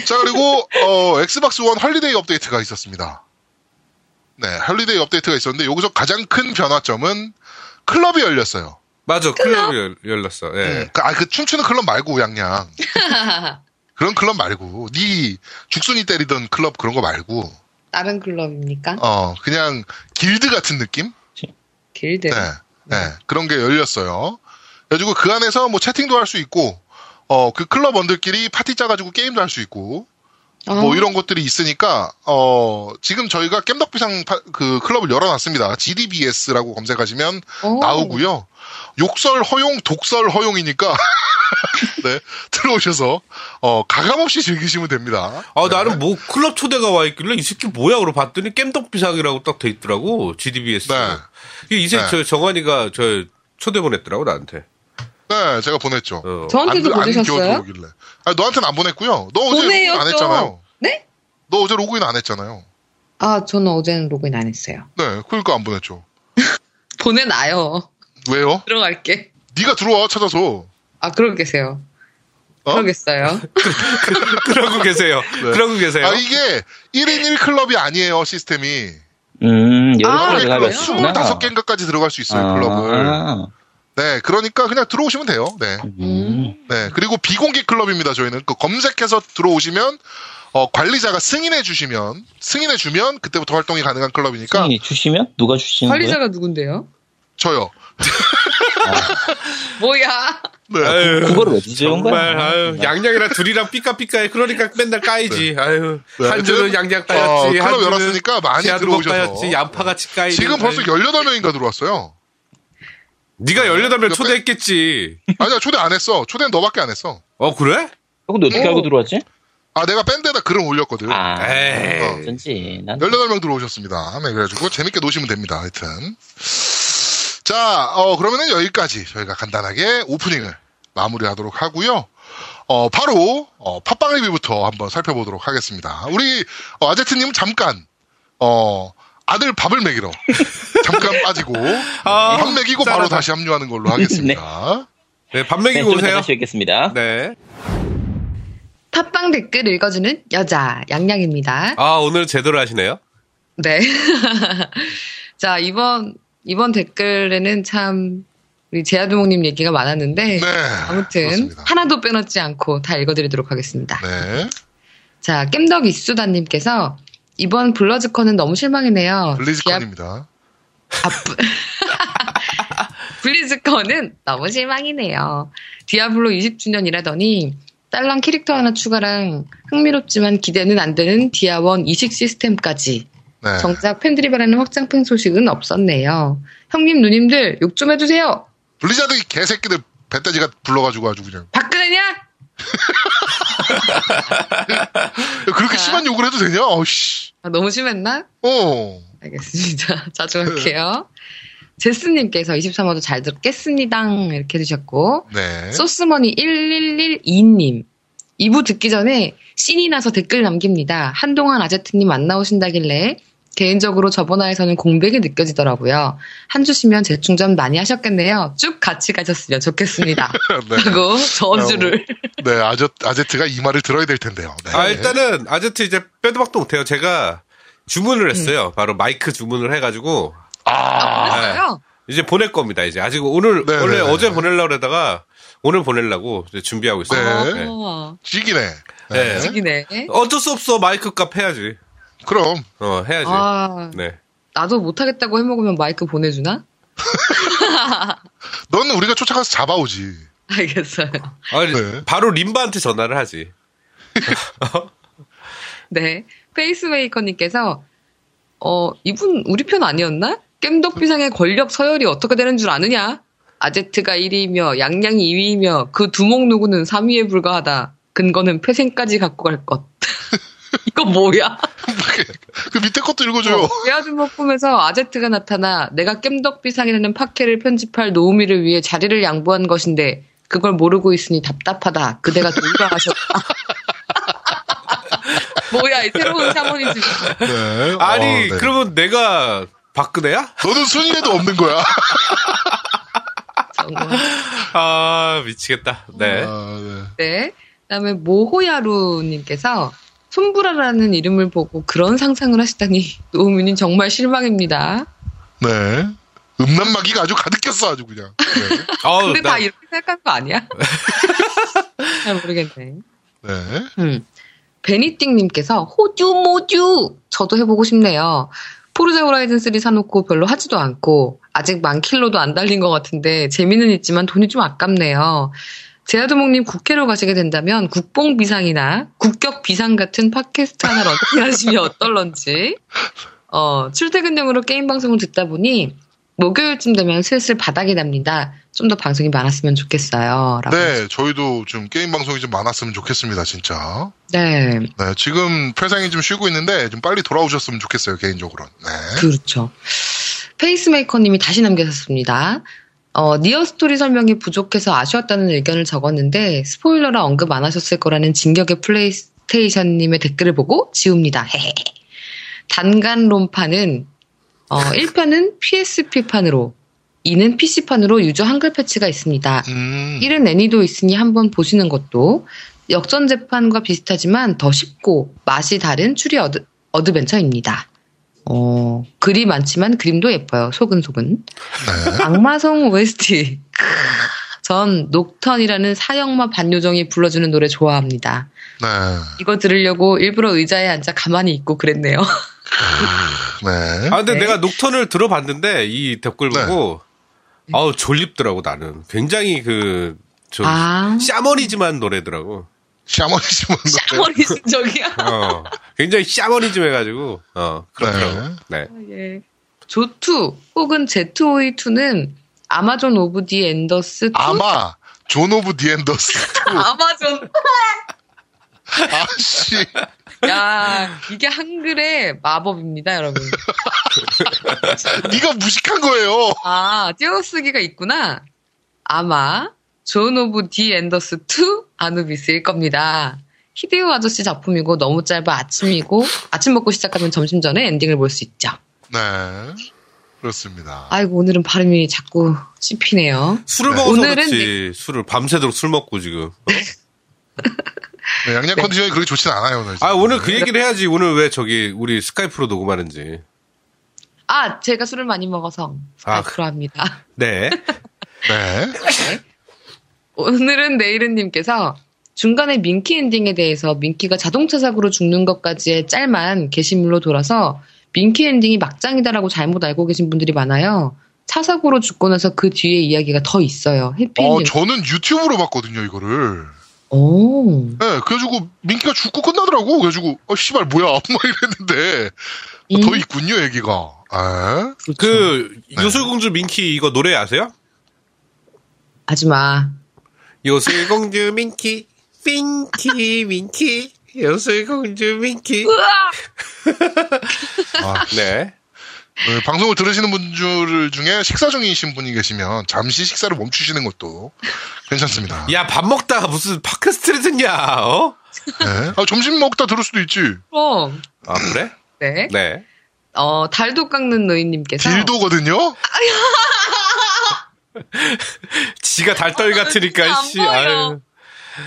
A: 자, 그리고, 어, 엑스박스 원 Holiday 업데이트가 있었습니다. 네, Holiday 업데이트가 있었는데, 여기서 가장 큰 변화점은 클럽이 열렸어요.
C: 맞아. 클럽이 열- 열렸어. 예.
A: 음, 그, 아, 그 춤추는 클럽 말고, 양양. 그런 클럽 말고, 니 죽순이 때리던 클럽 그런 거 말고,
D: 다른 클럽입니까?
A: 어, 그냥 길드 같은 느낌?
D: 길드.
A: 네. 네. 그런 게 열렸어요. 그래가지고 그 안에서 뭐 채팅도 할 수 있고, 어, 그 클럽 원들끼리 파티 짜가지고 게임도 할 수 있고,
D: 아,
A: 뭐 이런 것들이 있으니까, 어, 지금 저희가 겜덕비상 파- 그 클럽을 열어놨습니다. GDBS라고 검색하시면
D: 어.
A: 나오고요. 욕설 허용, 독설 허용이니까, 네, 들어오셔서, 어, 가감없이 즐기시면 됩니다.
C: 아, 나는 뭐 클럽 초대가 와 있길래 이 새끼 뭐야? 그러고 봤더니 깸덕비상이라고 딱 돼 있더라고. GDBS.
A: 네.
C: 이 새끼
A: 네.
C: 저 정환이가 저 초대 보냈더라고 나한테.
A: 네, 제가 보냈죠.
C: 어.
D: 저한테도
A: 안, 안
D: 보내셨어요?
A: 끼워들어오길래. 아니, 너한테는 안 보냈고요. 너 어제
D: 보내요,
A: 로그인 안
D: 좀.
A: 했잖아요.
D: 네?
A: 너 어제 로그인 안 했잖아요.
D: 아, 저는 어제는 로그인 안 했어요.
A: 네, 그러니까 안 보냈죠.
D: 보내놔요.
A: 왜요?
D: 들어갈게.
A: 네가 들어와 찾아서.
D: 아, 그러겠어요.
A: 어?
D: 그러겠어요.
C: 그러고 계세요. 그러고 계세요.
A: 아 이게 1인 1클럽이 아니에요 시스템이.
B: 음, 여러
D: 아,
B: 가지
D: 그래요?
B: 가봤구나.
A: 25개인가까지 들어갈 수 있어요 클럽을.
B: 아,
A: 네, 그러니까 그냥 들어오시면 돼요. 네,
B: 음.
A: 네. 그리고 비공개 클럽입니다. 저희는 그 검색해서 들어오시면 어, 관리자가 승인해 주시면 승인해 주면 그때부터 활동이 가능한 클럽이니까
B: 승인이 주시면 누가 주시는 거예요?
D: 관리자가 누군데요?
A: 저요.
D: 뭐야?
A: 네.
C: 아유,
B: 그거를 왜 지재운 거야?
C: 정말 아유, 양양이랑 둘이랑 삐까삐까해. 그러니까 맨날 까이지. 아유,
A: 네,
C: 한 주는 양양
A: 어,
C: 까였지.
A: 클럽
C: 한 주는
A: 열었으니까 많이 들어오셔서.
C: 까였지. 양파같이 까이지.
A: 지금 벌써 18명인가 들어왔어요.
C: 네가 18명
A: 그
C: 초대했겠지.
A: 아니야, 초대 안 했어. 초대는 너밖에 안 했어.
C: 어, 그래?
B: 어, 근데 어떻게
A: 어.
B: 알고 들어왔지?
A: 아, 내가 밴드에다 글을 올렸거든.
B: 아,
C: 에이.
B: 어쩐지. 난
A: 18명 들어오셨습니다. 네, 그래가지고 재밌게 노시면 됩니다. 하여튼. 자, 어, 그러면은 여기까지 저희가 간단하게 오프닝을 마무리하도록 하고요. 어, 바로, 어, 팟빵 리뷰부터 한번 살펴보도록 하겠습니다. 우리, 어, 아제트님 잠깐, 어, 아들 밥을 먹이러 잠깐 빠지고
C: 아,
A: 밥 먹이고 바로. 다시 합류하는 걸로 하겠습니다.
C: 네, 밥
B: 네,
C: 먹이고
B: 좀
C: 오세요.
B: 다시 뵙겠습니다.
C: 네.
D: 팟빵 댓글 읽어주는 여자 양양입니다.
C: 아, 오늘 제대로 하시네요.
D: 네. 자 이번 이번 댓글에는 참 우리 제아두목님 얘기가 많았는데
A: 네.
D: 아무튼
A: 그렇습니다.
D: 하나도 빼놓지 않고 다 읽어드리도록 하겠습니다.
A: 네.
D: 자 겜덕 이수다님께서 이번 블러즈컨은 너무 실망이네요.
A: 블리즈컨입니다.
D: 아, 부- 블리즈컨은 너무 실망이네요. 디아블로 20주년이라더니 딸랑 캐릭터 하나 추가랑 흥미롭지만 기대는 안 되는 디아원 이식 시스템까지
A: 네.
D: 정작 팬들이 바라는 확장팩 소식은 없었네요. 형님 누님들 욕 좀 해주세요.
A: 블리자드 이 개새끼들 배때지가 불러가지고 아주 그냥
D: 박근혜냐?
A: 그렇게
D: 자.
A: 심한 욕을 해도 되냐? 어씨.
D: 아, 너무 심했나?
A: 어.
D: 알겠습니다. 자중할게요. 제스님께서 23화도 잘 듣겠습니다. 이렇게 해주셨고
A: 네.
D: 소스머니 1112님 2부 듣기 전에 씬이 나서 댓글 남깁니다. 한동안 아제트님 안 나오신다길래 개인적으로 저번화에서는 공백이 느껴지더라고요. 한 주시면 재충전 많이 하셨겠네요. 쭉 같이 가셨으면 좋겠습니다.
A: 네.
D: 하고 저주를
A: 네, 아제, 아제트가 이 말을 들어야 될 텐데요. 네.
C: 아, 일단은 아제트 이제 빼도 박도 못해요. 제가 주문을
A: 음.
C: 했어요. 바로 마이크 주문을 해가지고
A: 아,
D: 했어요.
C: 이제 보낼 겁니다. 이제 아직 오늘
A: 네,
C: 원래
A: 네, 네.
C: 어제 보내려고 그러다가 오늘 보내려고 이제 준비하고 있어요.
A: 네.
C: 네.
D: 어,
A: 지기네.
C: 네.
D: 지기네.
C: 어쩔 수 없어 마이크 값 해야지.
A: 그럼,
C: 어 해야지.
D: 아,
C: 네.
D: 나도 못하겠다고 해먹으면 마이크 보내주나?
A: 넌 우리가 쫓아가서 잡아오지.
D: 알겠어요.
C: 아니,
A: 네.
C: 바로 림바한테 전화를 하지.
D: 네. 페이스메이커님께서, 어, 이분 우리 편 아니었나? 겜덕비상의 권력 서열이 어떻게 되는 줄 아느냐? 아제트가 1위이며 양양이 2위이며 그 두목 누구는 3위에 불과하다. 근거는 폐생까지 갖고 갈 것. 이거 뭐야?
A: 그 밑에 것도 읽어줘요.
D: 대아주목 꿈에서 아제트가 나타나 내가 겜덕비상이라는 팟캐를 편집할 노우미를 위해 자리를 양보한 것인데 그걸 모르고 있으니 답답하다. 그대가 돌아가셨다. 뭐야, 이 새로운 샤머니즘.
A: 네.
C: 아니
A: 어, 네.
C: 그러면 내가 박근혜야?
A: 너는 순위에도 없는 거야.
D: 정말.
C: 아 미치겠다. 네.
A: 아, 네.
D: 네. 그다음에 모호야루님께서 손브라라는 이름을 보고 그런 상상을 하시다니 노우미는 정말 실망입니다.
A: 네. 음란마귀가 아주 가득 꼈어, 아주 그냥. 네.
C: 아우,
D: 근데
C: 나-
D: 다 이렇게 생각한 거 아니야? 잘 모르겠네.
A: 네.
D: 음. 베니띵님께서 호주 모주 저도 해보고 싶네요. 포르자 호라이즌 3 사놓고 별로 하지도 않고 아직 만 킬로도 안 달린 것 같은데 재미는 있지만 돈이 좀 아깝네요. 제아두목님 국회로 가시게 된다면 국뽕 비상이나 국격 비상 같은 팟캐스트 하나를 어떻게 하시면 어떨런지 어, 출퇴근용으로 게임 방송을 듣다 보니 목요일쯤 되면 슬슬 바닥이 납니다. 좀 더 방송이 많았으면 좋겠어요. 라고.
A: 네, 저희도 좀 게임 방송이 좀 많았으면 좋겠습니다, 진짜.
D: 네.
A: 네, 지금 회상이 좀 쉬고 있는데 좀 빨리 돌아오셨으면 좋겠어요, 개인적으로는. 네.
D: 그렇죠. 페이스메이커님이 다시 남겨셨습니다. 어, 니어 스토리 설명이 부족해서 아쉬웠다는 의견을 적었는데 스포일러라 언급 안 하셨을 거라는 진격의 플레이스테이션님의 댓글을 보고 지웁니다. 헤헤. 단간론파는 어, 1편은 PSP판으로 2는 PC판으로 유저 한글 패치가 있습니다.
A: 음,
D: 1은 애니도 있으니 한번 보시는 것도 역전 재판과 비슷하지만 더 쉽고 맛이 다른 추리 어드, 어드벤처입니다. 어, 글이 많지만 그림도 예뻐요. 소근소근.
A: 네.
D: 악마성 OST. 크, 전 녹턴이라는 사형마 반요정이 불러주는 노래 좋아합니다.
A: 네.
D: 이거 들으려고 일부러 의자에 앉아 가만히 있고 그랬네요.
A: 네.
C: 아, 근데
D: 네.
C: 내가 녹턴을 들어봤는데, 이 댓글
A: 네.
C: 보고, 아우, 졸립더라고, 나는. 굉장히 그, 좀,
D: 아.
C: 샤머니즘한 노래더라고.
A: 샤머니즘은
D: 샤머니즘적이야.
C: 어, 굉장히 샤머니즘 해가지고, 어, 그렇더라고. 네.
D: 예. 조투 혹은 ZOE 2는 아마존 of the Enders 2?
A: 아마 Zone of the Enders.
D: 아마존.
A: 아씨.
D: 야, 이게 한글의 마법입니다, 여러분.
A: 네가 무식한 거예요.
D: 아, 띄어쓰기가 있구나. 아마 Zone of the Enders 2 아누비스일 겁니다. 히데오 아저씨 작품이고 너무 짧아 아침이고 아침 먹고 시작하면 점심 전에 엔딩을 볼 수 있죠.
A: 네. 그렇습니다.
D: 아이고 오늘은 발음이 자꾸 씹히네요.
C: 술을
A: 네.
C: 먹어서
D: 오늘은
C: 그렇지. 술을 밤새도록 술 먹고 지금. 어?
A: 네, 양양 컨디션이 그렇게 좋진 않아요, 오늘.
C: 아, 오늘 그 얘기를 해야지. 오늘 왜 저기, 우리 스카이프로 녹음하는지.
D: 아, 제가 술을 많이 먹어서
C: 아,
D: 스카이프로 합니다.
C: 네.
A: 네.
D: 오늘은 네이른님께서 중간에 민키 엔딩에 대해서 민키가 자동차 사고로 죽는 것까지의 짤만 게시물로 돌아서 민키 엔딩이 막장이다라고 잘못 알고 계신 분들이 많아요. 차 사고로 죽고 나서 그 뒤에 이야기가 더 있어요.
A: 어,
D: 해피엔딩.
A: 저는 유튜브로 봤거든요, 이거를.
D: 오.
A: 네, 그래가지고 민키가 죽고 끝나더라고. 그래가지고 어 씨발 뭐야, 막 이랬는데 어, 더
D: 음,
A: 있군요, 얘기가. 에?
D: 그렇죠.
C: 그,
A: 네.
C: 요술공주 민키 이거 노래 아세요?
D: 하지 마.
C: 요술공주 민키, 민키, 민키, 요술공주 민키.
A: 아,
C: 네.
A: 어, 방송을 들으시는 분들 중에 식사 중이신 분이 계시면 잠시 식사를 멈추시는 것도 괜찮습니다.
C: 야, 밥 먹다가 무슨 팟캐스트를 듣냐, 어?
A: 네. 아, 점심 먹다 들을 수도 있지.
D: 그럼.
C: 아, 그래?
D: 네.
C: 네.
D: 어, 달도 깎는 노인님께서.
A: 딜도거든요.
C: 지가 달떨 같으니까,
D: 진짜 안
C: 씨. 아유.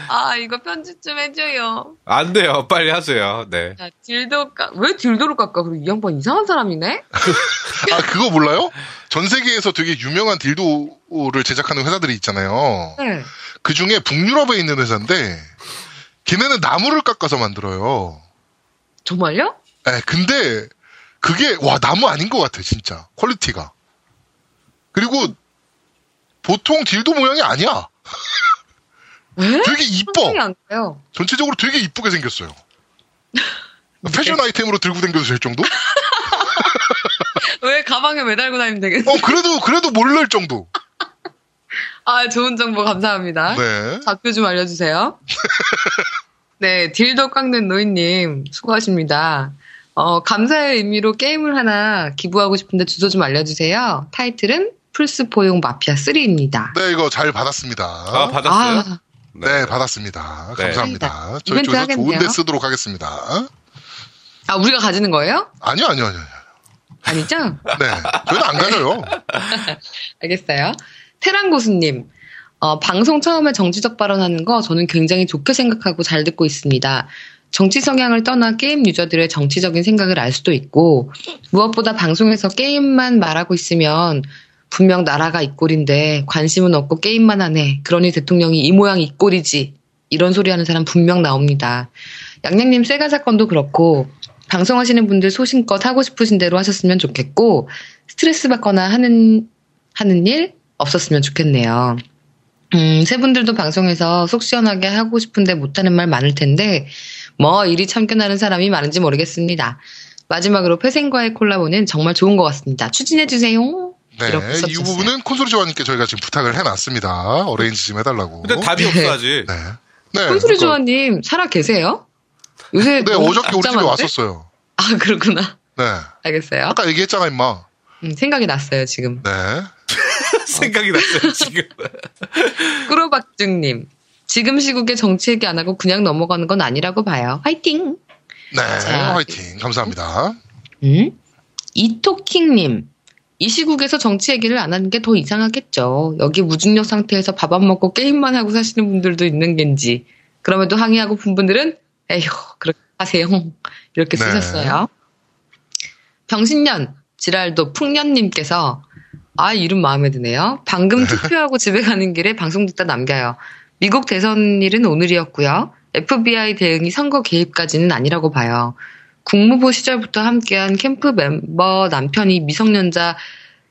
D: 아, 이거 편집 좀 해줘요.
C: 안 돼요. 빨리 하세요. 네.
D: 야, 딜도 깎, 왜 딜도를 깎아? 그리고 이 양반 이상한 사람이네?
A: 아, 그거 몰라요? 전 세계에서 되게 유명한 딜도를 제작하는 회사들이 있잖아요.
D: 네.
A: 그 중에 북유럽에 있는 회사인데, 걔네는 나무를 깎아서 만들어요.
D: 정말요?
A: 예, 근데, 그게, 와, 나무 아닌 것 같아, 진짜. 퀄리티가. 그리고, 보통 딜도 모양이 아니야.
D: 왜?
A: 되게 이뻐. 전체적으로 되게 이쁘게 생겼어요. 패션 아이템으로 들고 다녀도 될 정도?
D: 왜 가방에 매달고 다니면 되겠어?
A: 어, 그래도, 그래도 모를 정도.
D: 아, 좋은 정보 감사합니다.
A: 네.
D: 좌표 좀 알려주세요. 네, 딜도 깎는 노인님, 수고하십니다. 어, 감사의 의미로 게임을 하나 기부하고 싶은데 주소 좀 알려주세요. 타이틀은 플스4용 마피아 3입니다.
A: 네, 이거 잘 받았습니다.
C: 아, 받았어요?
D: 아,
A: 네, 받았습니다.
C: 네.
A: 감사합니다. 저희
D: 이벤트
A: 쪽에서
D: 하겠네요.
A: 좋은 데 쓰도록 하겠습니다.
D: 아, 우리가 가지는 거예요?
A: 아니요, 아니요, 아니요.
D: 아니죠?
A: 네. 저희는 안 가져요.
D: 알겠어요. 테란 고수님, 어, 방송 처음에 정치적 발언하는 거 저는 굉장히 좋게 생각하고 잘 듣고 있습니다. 정치 성향을 떠나 게임 유저들의 정치적인 생각을 알 수도 있고, 무엇보다 방송에서 게임만 말하고 있으면 분명 나라가 이 꼴인데 관심은 없고 게임만 하네. 그러니 대통령이 이 모양 이 꼴이지. 이런 소리 하는 사람 분명 나옵니다. 양양님 세가 사건도 그렇고, 방송하시는 분들 소신껏 하고 싶으신 대로 하셨으면 좋겠고, 스트레스 받거나 하는, 하는 일 없었으면 좋겠네요. 음, 세 분들도 방송에서 속 시원하게 하고 싶은데 못하는 말 많을 텐데, 뭐, 일이 참견하는 사람이 많은지 모르겠습니다. 마지막으로 회생과의 콜라보는 정말 좋은 것 같습니다. 추진해 주세요.
A: 네.
D: 이.
A: 부분은 콘솔이 조아님께 저희가 지금 부탁을 해놨습니다. 어레인지 좀 해달라고.
C: 근데 답이
D: 네.
C: 없어, 아직.
A: 네. 네.
D: 콘솔이
A: 그러니까-
D: 조아님, 살아 계세요? 요새.
A: 네, 어저께 우리 집에? 왔었어요.
D: 아, 그렇구나.
A: 네.
D: 알겠어요.
A: 아까 얘기했잖아, 임마.
D: 음, 생각이 났어요, 지금.
A: 네.
C: 생각이 났어요, 지금.
D: 꾸로박증님. 지금 시국에 정치 얘기 안 하고 그냥 넘어가는 건 아니라고 봐요. 화이팅!
A: 네.
D: 자,
A: 화이팅. 감사합니다.
D: 음? 이토킹님. 이 시국에서 정치 얘기를 안 하는 게 더 이상하겠죠. 여기 무중력 상태에서 밥 안 먹고 게임만 하고 사시는 분들도 있는 겐지. 그럼에도 항의하고 푼 분들은 에휴 그렇게 하세요. 이렇게
A: 네.
D: 쓰셨어요. 병신년 지랄도 풍년님께서 아, 이름 마음에 드네요. 방금 투표하고 집에 가는 길에 방송 듣다 남겨요. 미국 대선 일은 오늘이었고요. FBI 대응이 선거 개입까지는 아니라고 봐요. 국무부 시절부터 함께한 캠프 멤버 남편이 미성년자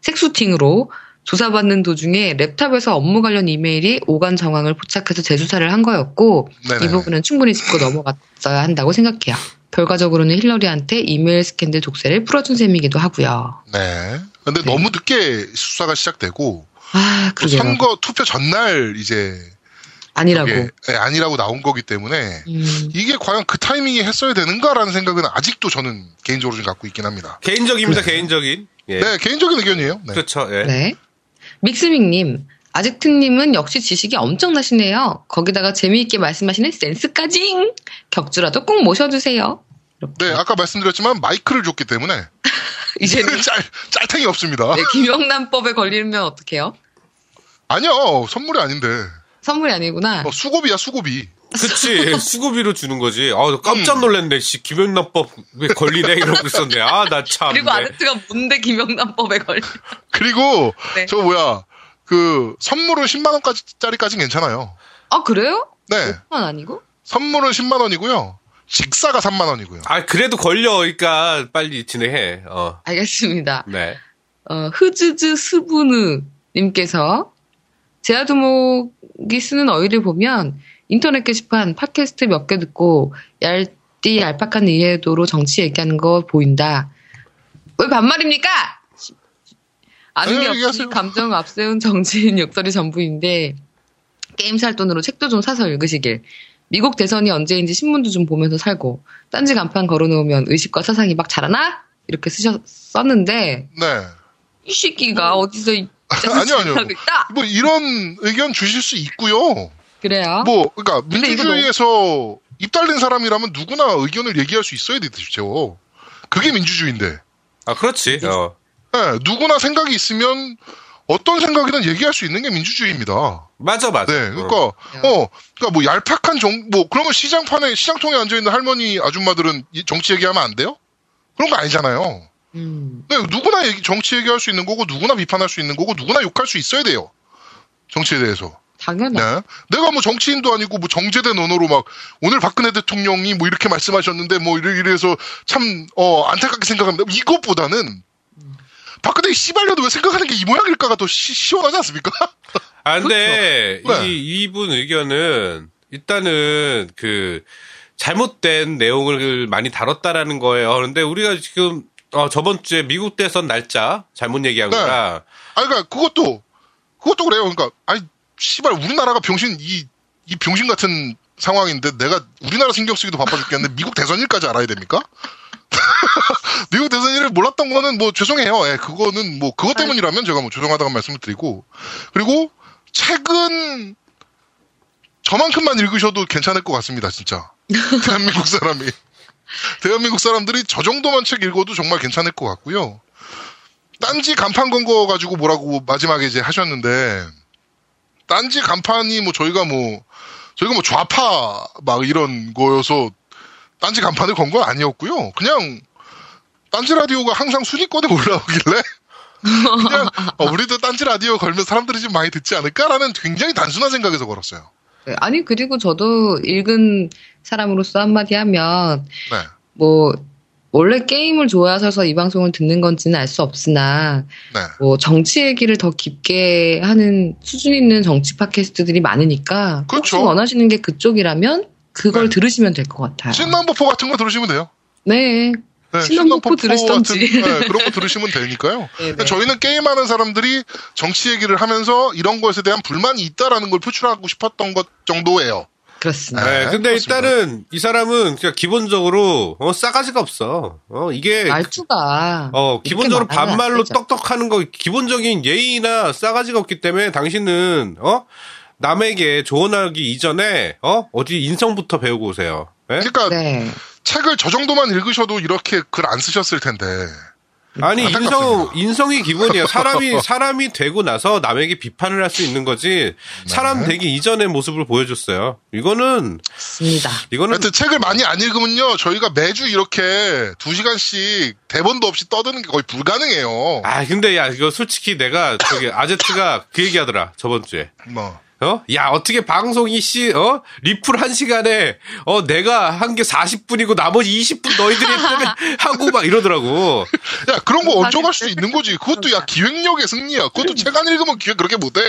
D: 섹수팅으로 조사받는 도중에 랩탑에서 업무 관련 이메일이 오간 정황을 포착해서 재수사를 한 거였고
A: 네네.
D: 이 부분은 충분히 짚고 넘어갔어야 한다고 생각해요. 결과적으로는 힐러리한테 이메일 스캔들 독세를 풀어준 셈이기도 하고요.
A: 네. 근데 너무 늦게 수사가 시작되고
D: 아,
A: 또
D: 그러게요.
A: 선거 투표 전날 이제
D: 아니라고.
A: 예, 아니라고 나온 거기 때문에
D: 음,
A: 이게 과연 그 타이밍에 했어야 되는가라는 생각은 아직도 저는 개인적으로 좀 갖고 있긴 합니다.
C: 개인적입니다, 개인적인. 예.
A: 네, 개인적인 의견이에요. 네.
C: 그렇죠, 예.
D: 네. 믹스믹님, 아직트님은 역시 지식이 엄청나시네요. 거기다가 재미있게 말씀하시는 센스까지 격주라도 꼭 모셔주세요. 이렇게.
A: 네, 아까 말씀드렸지만 마이크를 줬기 때문에
D: 이제는
A: 짤, 짤탱이 없습니다.
D: 네, 김영란법에 걸리면 어떡해요?
A: 아니요, 선물이 아닌데.
D: 선물이 아니구나.
A: 어, 수고비야, 수고비.
C: 그치. 수고비로 주는 거지. 아, 나 깜짝 놀랐네. 씨, 김영란법 왜 걸리네? 이러고 있었네. 아, 나 참.
D: 그리고
C: 네.
D: 아르트가 뭔데 김영란법에 걸리?
A: 그리고,
D: 네.
A: 저 뭐야, 그, 선물은 10만원짜리까지는 괜찮아요.
D: 아 그래요?
A: 네.
D: 그건 아니고?
A: 선물은 10만원이고요. 식사가 3만원이고요.
C: 아, 그래도 걸려. 그러니까 빨리 진행해. 어.
D: 알겠습니다.
C: 네.
D: 어, 흐즈즈 스부느 님께서 제아두목이 쓰는 어휘를 보면 인터넷 게시판 팟캐스트 몇 개 듣고 얇디 얄팍한 이해도로 정치 얘기하는 거 보인다. 왜 반말입니까? 아는 게
A: 얘기하세요.
D: 감정 앞세운 정치인 욕설이 전부인데 게임 살 돈으로 책도 좀 사서 읽으시길. 미국 대선이 언제인지 신문도 좀 보면서 살고 딴지 간판 걸어놓으면 의식과 사상이 막 자라나? 이렇게 쓰셨, 썼는데
A: 네.
D: 이 새끼가 어디서 이
A: 아니요, 아니요.
D: 있다.
A: 뭐 이런 의견 주실 수 있고요.
D: 그래요.
A: 뭐, 그러니까 민주주의에서 입 달린 사람이라면 누구나 의견을 얘기할 수 있어야 되죠. 그게 민주주의인데.
C: 아, 그렇지. 어.
A: 네, 누구나 생각이 있으면 어떤 생각이든 얘기할 수 있는 게 민주주의입니다.
C: 맞아, 맞아.
A: 네, 그러니까
C: 어.
A: 어, 그러니까 뭐 얄팍한 정, 뭐 그러면 시장판에 시장통에 앉아 있는 할머니 아줌마들은 이 정치 얘기하면 안 돼요? 그런 거 아니잖아요.
D: 음.
A: 네, 누구나 얘기, 정치 얘기할 수 있는 거고 누구나 비판할 수 있는 거고 누구나 욕할 수 있어야 돼요. 정치에 대해서.
D: 당연하.
A: 네. 내가 뭐 정치인도 아니고 뭐 정제된 언어로 막 오늘 박근혜 대통령이 뭐 이렇게 말씀하셨는데 뭐 이래 이래서 참 어 안타깝게 생각합니다. 이것보다는 박근혜 씨발려도 왜 생각하는 게 이 모양일까가 더 시, 시원하지 않습니까?
C: 아, 근데,
A: 그렇죠. 네.
C: 이, 이분 의견은, 일단은, 그, 잘못된 내용을 많이 다뤘다라는 거예요. 그런데 우리가 지금, 어, 저번 주에 미국 대선 날짜 잘못 얘기한
A: 네.
C: 거라,
A: 아니 그러니까 그것도 그것도 그래요. 그러니까 아니 씨발 우리나라가 병신 이 이 병신 같은 상황인데 내가 우리나라 신경 쓰기도 바빠 죽겠는데 미국 대선 일까지 알아야 됩니까? 미국 대선 일을 몰랐던 거는 뭐 죄송해요. 예, 그거는 뭐 그것 때문이라면 제가 뭐 죄송하다고 말씀을 드리고 그리고 책은 저만큼만 읽으셔도 괜찮을 것 같습니다. 진짜 대한민국 사람이 대한민국 사람들이 저 정도만 책 읽어도 정말 괜찮을 것 같고요. 딴지 간판 건 거 가지고 뭐라고 마지막에 이제 하셨는데 딴지 간판이 뭐 저희가 뭐 저희가 뭐 좌파 막 이런 거여서 딴지 간판을 건 건 아니었고요. 그냥 딴지 라디오가 항상 순위권에 올라오길래 그냥 어, 우리도 딴지 라디오 걸면 사람들이 좀 많이 듣지 않을까라는 굉장히 단순한 생각에서 걸었어요.
D: 네, 아니 그리고 저도 읽은 사람으로서 한마디 하면
A: 네.
D: 뭐 원래 게임을 좋아하셔서 이 방송을 듣는 건지는 알 수 없으나
A: 네.
D: 뭐 정치 얘기를 더 깊게 하는 수준 있는 정치 팟캐스트들이 많으니까
A: 그렇죠.
D: 혹시 원하시는 게 그쪽이라면 그걸
A: 네.
D: 들으시면 될 것 같아요.
A: 신남보포 같은 거 들으시면 돼요.
D: 네.
A: 네,
D: 신남보포 들으시던지.
A: 같은, 네, 그런 거 들으시면 되니까요.
D: 네, 네.
A: 저희는 게임하는 사람들이 정치 얘기를 하면서 이런 것에 대한 불만이 있다라는 걸 표출하고 싶었던 것 정도예요.
D: 그렇습니다.
C: 네,
A: 네,
C: 근데
A: 그렇습니다.
C: 일단은 이 사람은 그냥 기본적으로 어, 싸가지가 없어. 어 이게
D: 말투가
C: 어 기본적으로 반말로. 떡떡하는 거 기본적인 예의나 싸가지가 없기 때문에 당신은 어 남에게 조언하기 이전에 어 어디 인성부터 배우고 오세요. 예?
A: 그러니까
D: 네.
A: 책을 저 정도만 읽으셔도 이렇게 글 안 쓰셨을 텐데
C: 아니. 인성 인성이 기본이에요. 사람이 사람이 되고 나서 남에게 비판을 할 수 있는 거지. 사람
A: 네.
C: 되기 이전의 모습을 보여줬어요. 이거는
D: 맞습니다.
C: 이거는
A: 하여튼 책을 많이 안 읽으면요, 저희가 매주 이렇게 두 시간씩 대본도 없이 떠드는 게 거의 불가능해요.
C: 아 근데 야 이거 솔직히 내가 저기 아제트가 그 얘기하더라 저번 주에.
A: 뭐.
C: 어? 야, 어떻게 방송이 씨, 어? 리플 한 시간에, 어, 내가 한 게 40분이고 나머지 20분 너희들이 하고 막 이러더라고.
A: 야, 그런 거 얹어갈 수 있는 거지. 그것도 야, 기획력의 승리야. 그것도 책 안 읽으면 기획 그렇게 못해.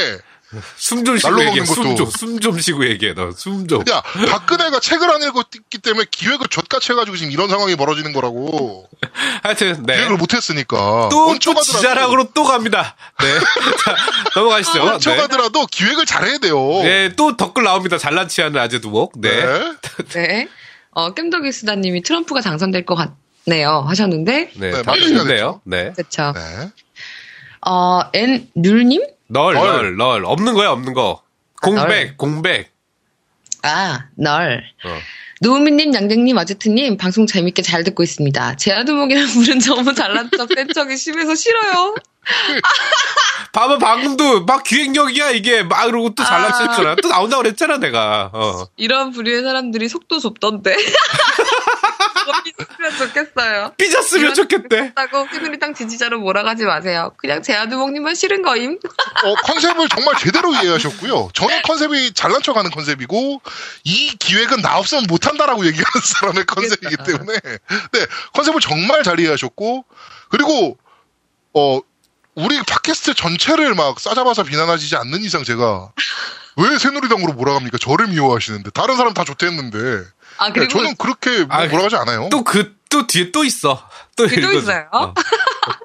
C: 숨 좀 쉬고 얘기해.
A: 먹는
C: 숨
A: 것도.
C: 좀, 숨좀 쉬고 얘기해, 너. 숨 좀.
A: 야, 박근혜가 책을 안 읽었기 때문에 기획을 젖같이 해가지고 지금 이런 상황이 벌어지는 거라고.
C: 하여튼, 네.
A: 기획을 못했으니까.
C: 또, 또 지자랑으로 또 갑니다. 네. 자, 넘어가시죠. 네.
A: 얹혀가더라도 기획을 잘해야 돼요.
C: 네, 또 덧글 나옵니다. 잘난 치하는 아재두목. 네.
A: 네.
D: 네. 어, 겜덕이 수다님이 트럼프가 당선될 것 같네요. 하셨는데,
C: 네,
A: 네.
C: 좋네요. 네.
D: 그쵸.
A: 네.
D: 어, 엔, 률님?
C: 널,
A: 널.
C: 널, 널. 없는 거야, 없는 거. 공백,
D: 널.
C: 공백.
D: 아, 널.
C: 어.
D: 노우미님, 양댕님, 아제트님, 방송 재밌게 잘 듣고 있습니다. 제아두목이라는 분은 너무 잘난 척, 센 척이 심해서 싫어요.
C: 봐봐, 방금도 막 기획력이야, 이게. 막 이러고 또 잘난
D: 아.
C: 척했잖아. 또 나온다고 그랬잖아, 내가. 어.
D: 이런 부류의 사람들이 속도 좁던데. 그거 삐졌으면 좋겠어요.
C: 삐졌으면 좋겠대.
D: 다고 새누리당 지지자로 몰아가지 마세요. 그냥 제아두목님만 싫은 거임.
A: 어, 컨셉을 정말 제대로 이해하셨고요. 저는 컨셉이 잘난 척하는 컨셉이고 이 기획은 나 없으면 못한다라고 얘기하는 사람의 컨셉이기 때문에 네 컨셉을 정말 잘 이해하셨고 그리고 어 우리 팟캐스트 전체를 막 싸잡아서 비난하시지 않는 이상 제가 왜 새누리당으로 몰아갑니까? 저를 미워하시는데 다른 사람 다 좋대했는데
D: 아,
A: 네,
D: 그리고
A: 저는 그렇게
C: 아,
A: 몰아가지 않아요.
C: 또 그, 또 뒤에 또 있어. 또
D: 또. 있어요?
C: 어.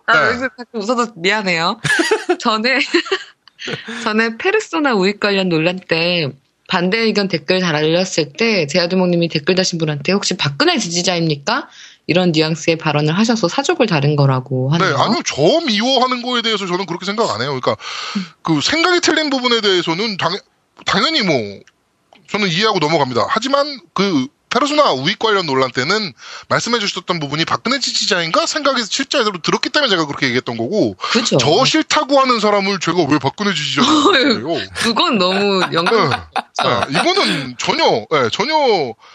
D: 나
A: 네.
D: 여기서 가끔 웃어서 미안해요. 전에, 전에 페르소나 우익 관련 논란 때 반대 의견 댓글 달렸을 때 제아두목님이 댓글 다신 분한테 혹시 박근혜 지지자입니까? 이런 뉘앙스의 발언을 하셔서 사족을 다른 거라고
A: 네,
D: 하네요.
A: 아니요, 저 미워하는 거에 대해서 저는 그렇게 생각 안 해요. 그러니까, 그 생각이 틀린 부분에 대해서는 당, 당연히 뭐, 저는 이해하고 넘어갑니다. 하지만 그, 페르소나 우익 관련 논란 때는 말씀해 주셨던 부분이 박근혜 지지자인가 생각이 실제로 들었기 때문에 제가 그렇게 얘기했던 거고,
D: 그죠?
A: 저 싫다고 하는 사람을 제가 왜 박근혜 지지자라고 해요?
D: 그건 너무 연관.
A: 네. 네, 이거는 전혀, 네, 전혀,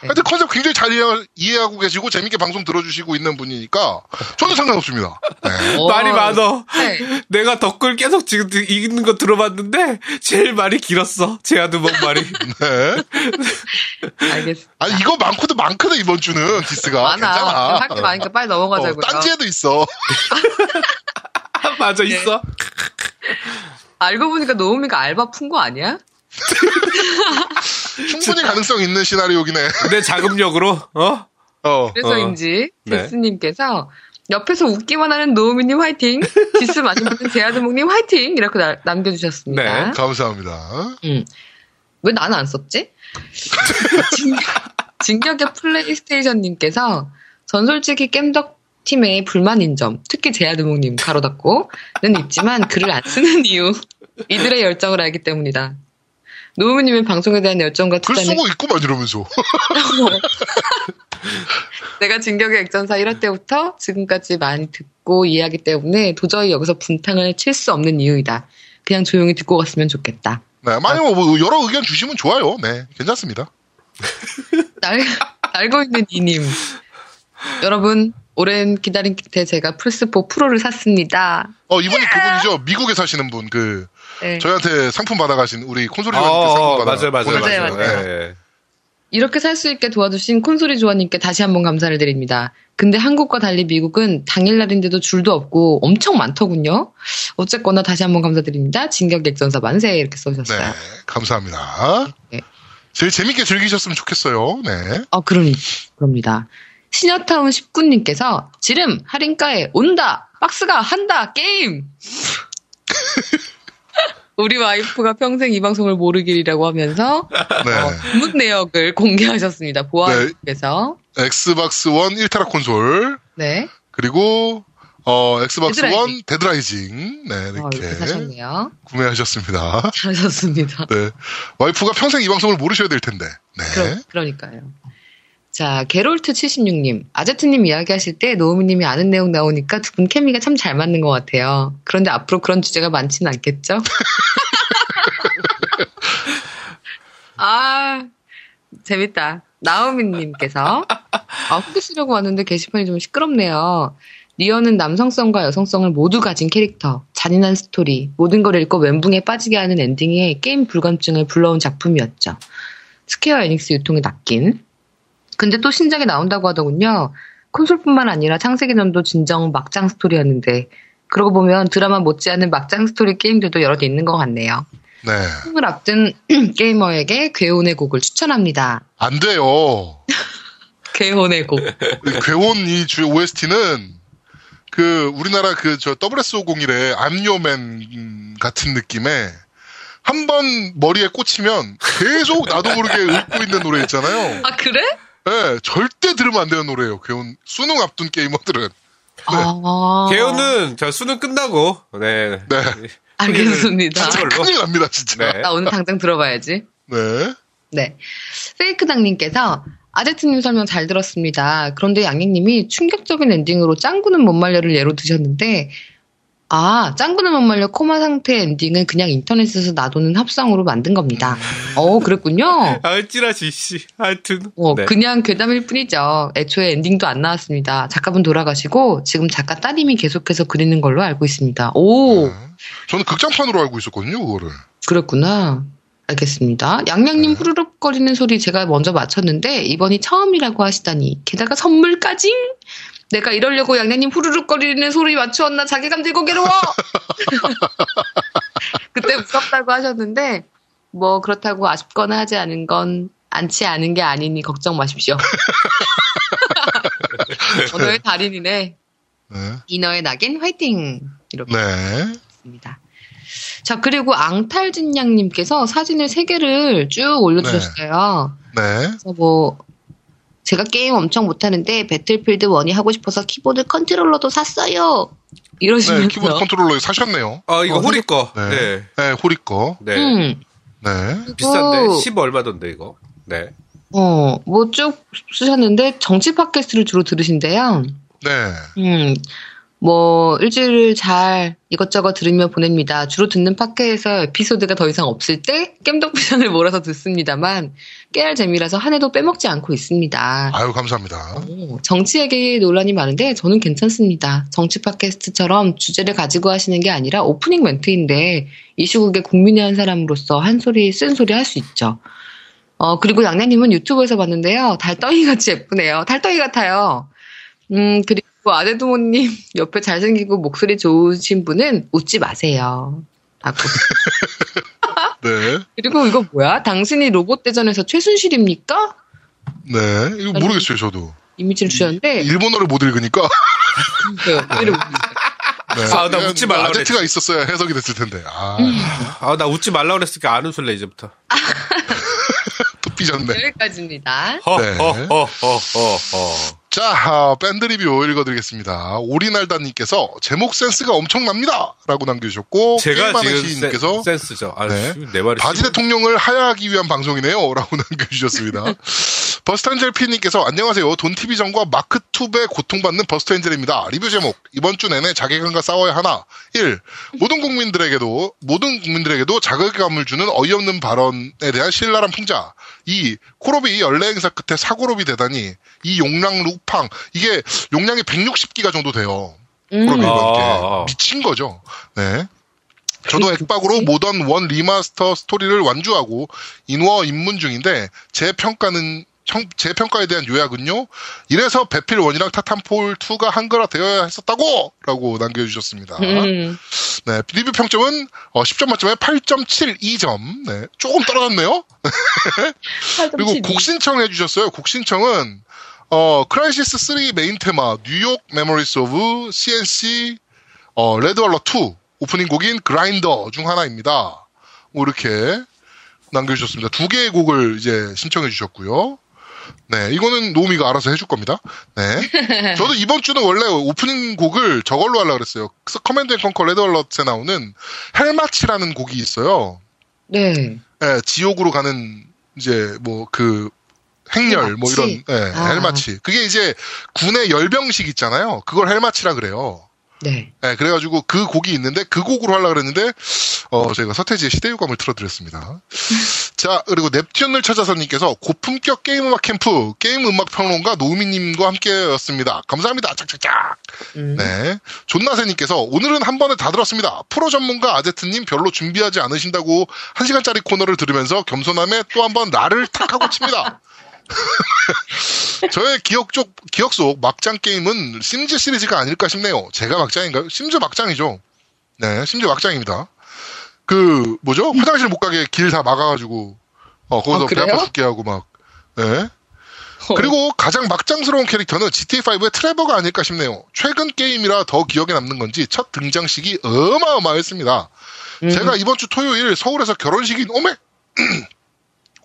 A: 하여튼 컨셉 굉장히 잘 이해, 이해 하고 계시고 재밌게 방송 들어주시고 있는 분이니까 전혀 상관없습니다. 네.
D: 어,
C: 말이 많어.
D: 네.
C: 내가 덧글 계속 지금 읽는 거 들어봤는데, 제일 말이 길었어. 제아두목 말이.
A: 네.
D: 알겠습니다.
A: 아니 이거 많고도 많거든 이번 주는 기스가
D: 많아.
A: 괜찮아.
D: 할게 많으니까 빨리 넘어가자고요.
A: 어, 딴지에도 있어.
C: 맞아, 있어.
D: 알고 보니까 노우미가 알바 푼 거 아니야?
A: 충분히 가능성 있는 시나리오긴 해.
C: 내 자금력으로, 어?
A: 어.
D: 그래서인지
C: 네.
D: 제스님께서 옆에서 웃기만 하는 노우미님 화이팅, 지스 마신 분은 제아드목님 화이팅 이렇게 나- 남겨주셨습니다.
C: 네.
A: 감사합니다.
D: 음. 왜 나는 안 썼지? 진- 진격의 플레이스테이션님께서 전 솔직히 겜덕 팀의 불만인 점, 특히 제아드목님 가로 닫고는 있지만 글을 안 쓰는 이유 이들의 열정을 알기 때문이다. 노우미님의 방송에 대한 열정과
A: 글
D: 투자는
A: 쓰고 있구만 이러면서.
D: 내가 진격의 액전사 1화 때부터 지금까지 많이 듣고 이해하기 때문에 도저히 여기서 분탕을 칠 수 없는 이유이다. 그냥 조용히 듣고 갔으면 좋겠다.
A: 네, 많이 뭐, 뭐 여러 의견 주시면 좋아요. 네, 괜찮습니다.
D: 날, 알고 있는 이님. 여러분, 오랜 기다림 끝에 제가 플스4 프로를 샀습니다.
A: 어 이분이 그분이죠. 미국에 사시는 분. 그
D: 네.
A: 저희한테 상품 받아가신 우리 콘솔이
C: 어,
A: 형님께 상품
C: 어,
A: 받아.
C: 맞아요, 맞아요,
D: 맞아요,
C: 맞아요.
D: 맞아요.
C: 예.
D: 이렇게 살 수 있게 도와주신 콘솔이 조아님께 다시 한번 감사를 드립니다. 근데 한국과 달리 미국은 당일날인데도 줄도 없고 엄청 많더군요. 어쨌거나 다시 한번 감사드립니다. 진격 액전사 만세 이렇게 써주셨어요.
A: 네, 감사합니다.
D: 네.
A: 제일 재밌게 즐기셨으면 좋겠어요. 네.
D: 아, 그러니, 그럽니다. 시녀타운 19님께서 지름 할인가에 온다! 박스가 한다! 게임! 우리 와이프가 평생 이 방송을 모르길이라고 하면서
A: 네.
D: 어, 전문 내역을 공개하셨습니다. 보아님께서.
A: 엑스박스 원 1타락 콘솔
D: 네.
A: 그리고 어 엑스박스
D: 데드라이징.
A: 원 데드라이징 네
D: 어,
A: 이렇게
D: 사셨네요.
A: 구매하셨습니다.
D: 잘하셨습니다.
A: 네 와이프가 평생 이 방송을 모르셔야 될 텐데 네
D: 그러, 그러니까요. 자, 게롤트 76님. 아제트님 이야기하실 때 노우미님이 아는 내용 나오니까 두 분 케미가 참 잘 맞는 것 같아요. 그런데 앞으로 그런 주제가 많지는 않겠죠? 아, 재밌다. 노우미님께서 아, 후기 쓰려고 왔는데 게시판이 좀 시끄럽네요. 니어는 남성성과 여성성을 모두 가진 캐릭터, 잔인한 스토리, 모든 걸 읽고 멘붕에 빠지게 하는 엔딩에 게임 불감증을 불러온 작품이었죠. 스퀘어 에닉스 유통에 낚인. 근데 또 신작이 나온다고 하더군요. 콘솔뿐만 아니라 창세기전도 진정 막장 스토리였는데 그러고 보면 드라마 못지않은 막장 스토리 게임들도 여러 개 있는 것 같네요.
A: 네.
D: 꿈을 앞둔 게이머에게 괴혼의 곡을 추천합니다.
A: 안 돼요.
D: 괴혼의 곡.
A: 이 괴온 이주 OST는 그 우리나라 그 저 WS501의 암요맨 같은 느낌의 한 번 머리에 꽂히면 계속 나도 모르게 읊고 있는 노래 있잖아요.
D: 아 그래?
A: 예, 절대 들으면 안 되는 노래예요. 괴온 수능 앞둔 게이머들은.
D: 아
C: 개요는 저 수능 끝나고 네.
A: 네.
D: 알겠습니다.
C: 걸로.
A: 큰일 납니다, 진짜.
C: 네.
D: 나 오늘 당장 들어봐야지.
A: 네.
D: 네. 페이크당님께서 아제트님 설명 잘 들었습니다. 그런데 양양님이 충격적인 엔딩으로 짱구는 못 말려를 예로 드셨는데, 아, 짱구는 못 말려 코마 상태 엔딩은 그냥 인터넷에서 놔두는 합성으로 만든 겁니다. 어, 그랬군요.
C: 아, 찌라시 씨. 하여튼.
D: 어,
C: 네.
D: 그냥 괴담일 뿐이죠. 애초에 엔딩도 안 나왔습니다. 작가분 돌아가시고 지금 작가 따님이 계속해서 그리는 걸로 알고 있습니다. 오,
A: 네. 저는 극장판으로 알고 있었거든요, 그거를.
D: 그랬구나. 알겠습니다. 양양님
A: 네.
D: 후루룩거리는 소리 제가 먼저 맞췄는데 이번이 처음이라고 하시다니 게다가 선물까지? 내가 이러려고 양양님 후루룩거리는 소리 맞추었나 자괴감 들고 괴로워! 그때 무섭다고 하셨는데 뭐 그렇다고 아쉽거나 하지 않은 건 않지 않은 게 아니니 걱정 마십시오. 언어의 달인이네.
A: 네.
D: 인어의 낙인 화이팅! 이렇게
A: 네.
D: 있습니다. 자, 그리고 앙탈진양님께서 사진을 세 개를 쭉 올려주셨어요.
A: 네.
D: 그래서 뭐, 제가 게임 엄청 못하는데, Battlefield 1이 하고 싶어서 키보드 컨트롤러도 샀어요. 이러시면서.
A: 네, 키보드 컨트롤러 사셨네요.
C: 아, 이거
D: 어,
C: 호리 거.
A: 네.
C: 네.
A: 네, 호리 거.
C: 네.
D: 음,
A: 네.
C: 비싼데 10 얼마던데 이거. 네.
D: 어, 뭐 쭉 쓰셨는데, 정치 팟캐스트를 주로 들으신대요.
A: 네.
D: 음, 뭐, 일주일을 잘 이것저것 들으며 보냅니다. 주로 듣는 팟캐에서 에피소드가 더 이상 없을 때, 겜덕비전을 몰아서 듣습니다만, 깨알 재미라서 한 해도 빼먹지 않고 있습니다.
A: 아유, 감사합니다.
D: 오, 정치 얘기 논란이 많은데 저는 괜찮습니다. 정치 팟캐스트처럼 주제를 가지고 하시는 게 아니라 오프닝 멘트인데 이 시국에 국민의 한 사람으로서 한 소리 쓴 소리 할 수 있죠. 어 그리고 양양님은 유튜브에서 봤는데요. 달덩이 같이 예쁘네요. 달덩이 같아요. 음 그리고 아데두모님 옆에 잘생기고 목소리 좋으신 분은 웃지 마세요. 라고.
A: 네.
D: 그리고 이거 뭐야? 당신이 로봇 대전에서 최순실입니까?
A: 네. 이거 모르겠어요, 저도.
D: 이미지를 주셨는데
A: 일본어를 못 읽으니까.
D: 그, 이름
A: 네.
C: 아, 나 웃지 말라
A: 아제트가 있었어야 해석이 됐을 텐데. 아,
C: 아, 나 웃지 말라 그랬으니까 안 웃을래 이제부터.
A: 또 삐졌네.
D: 여기까지입니다.
C: 허,
A: 네.
C: 허, 허, 허, 허, 허.
A: 자, 아, 밴드 리뷰 읽어드리겠습니다. 오리날다님께서 제목 센스가 엄청납니다! 라고 남겨주셨고,
C: 제가
A: 게임하는
C: 지금
A: 시인님께서
C: 센, 스죠 아,
A: 네.
C: 씨, 내 말이
A: 바지
C: 씨.
A: 대통령을 하야하기 위한 방송이네요. 라고 남겨주셨습니다. 버스터엔젤 P님께서 안녕하세요. 돈티비전과 마크2배 고통받는 버스터엔젤입니다. 리뷰 제목. 이번 주 내내 자괴감과 싸워야 하나. 1. 모든 국민들에게도, 모든 국민들에게도 자괴감을 주는 어이없는 발언에 대한 신랄한 풍자. 2. 콜옵이 연례 행사 끝에 사골옵이 되다니. 이 용량 루팡. 이게 용량이 160기가 정도 돼요.
D: 음.
A: 콜옵이
C: 아,
A: 이렇게.
C: 아.
A: 미친 거죠. 네. 저도 액박으로 Modern War Remaster 스토리를 완주하고 인워 입문 중인데 제 평가는 청- 제 평가에 대한 요약은요. 이래서 배필 one이랑 Titanfall 2가 한글화 되어야 했었다고 라고 남겨주셨습니다.
D: 음.
A: 네, 리뷰 평점은 어, 10점 만점에 8.72점. 네, 조금 떨어졌네요. 그리고 곡 신청 해 주셨어요. 곡 신청은 어, Crysis 3 메인 테마 뉴욕 메모리스 오브 CNC 어, Red Alert 2 오프닝 곡인 Grinder 중 하나입니다. 뭐 이렇게 남겨주셨습니다. 두 개의 곡을 이제 신청해 주셨고요. 네, 이거는 노미가 알아서 해줄 겁니다. 네. 저도 이번 주는 원래 오프닝 곡을 저걸로 하려고 그랬어요. Command & Conquer Red Alert에 나오는 Hell March라는 곡이 있어요.
D: 네.
A: 예, 지옥으로 가는 이제 뭐 그 행렬 뭐 이런
D: Hell March?
A: 예,
D: 아.
A: Hell March. 그게 이제 군의 열병식 있잖아요. 그걸 Hell March라 그래요.
D: 네.
A: 예, 그래가지고 그 곡이 있는데 그 곡으로 하려고 그랬는데 어 저희가 서태지의 시대유감을 틀어드렸습니다. 자 그리고 넵튠을 찾아서님께서 고품격 게임 음악 캠프 게임 음악 평론가 노우미님과 함께였습니다. 감사합니다. 짝짝짝.
D: 음.
A: 네. 존나세님께서 오늘은 한 번에 다 들었습니다. 프로 전문가 아제트님 별로 준비하지 않으신다고 한 시간짜리 코너를 들으면서 겸손함에 또 한 번 나를 탁 하고 칩니다. 저의 기억 쪽 기억 속 막장 게임은 심즈 시리즈가 아닐까 싶네요. 제가 막장인가요? 심즈 막장이죠. 네, 심즈 막장입니다. 그 뭐죠? 화장실 못 가게 길 다 막아가지고 어 거기서
D: 아,
A: 배? 아파 죽게 하고 막. 네.
D: 어.
A: 그리고 가장 막장스러운 캐릭터는 GTA5의 트레버가 아닐까 싶네요. 최근 게임이라 더 기억에 남는 건지 첫 등장식이 어마어마했습니다.
D: 음.
A: 제가 이번 주 토요일 서울에서 결혼식이 오메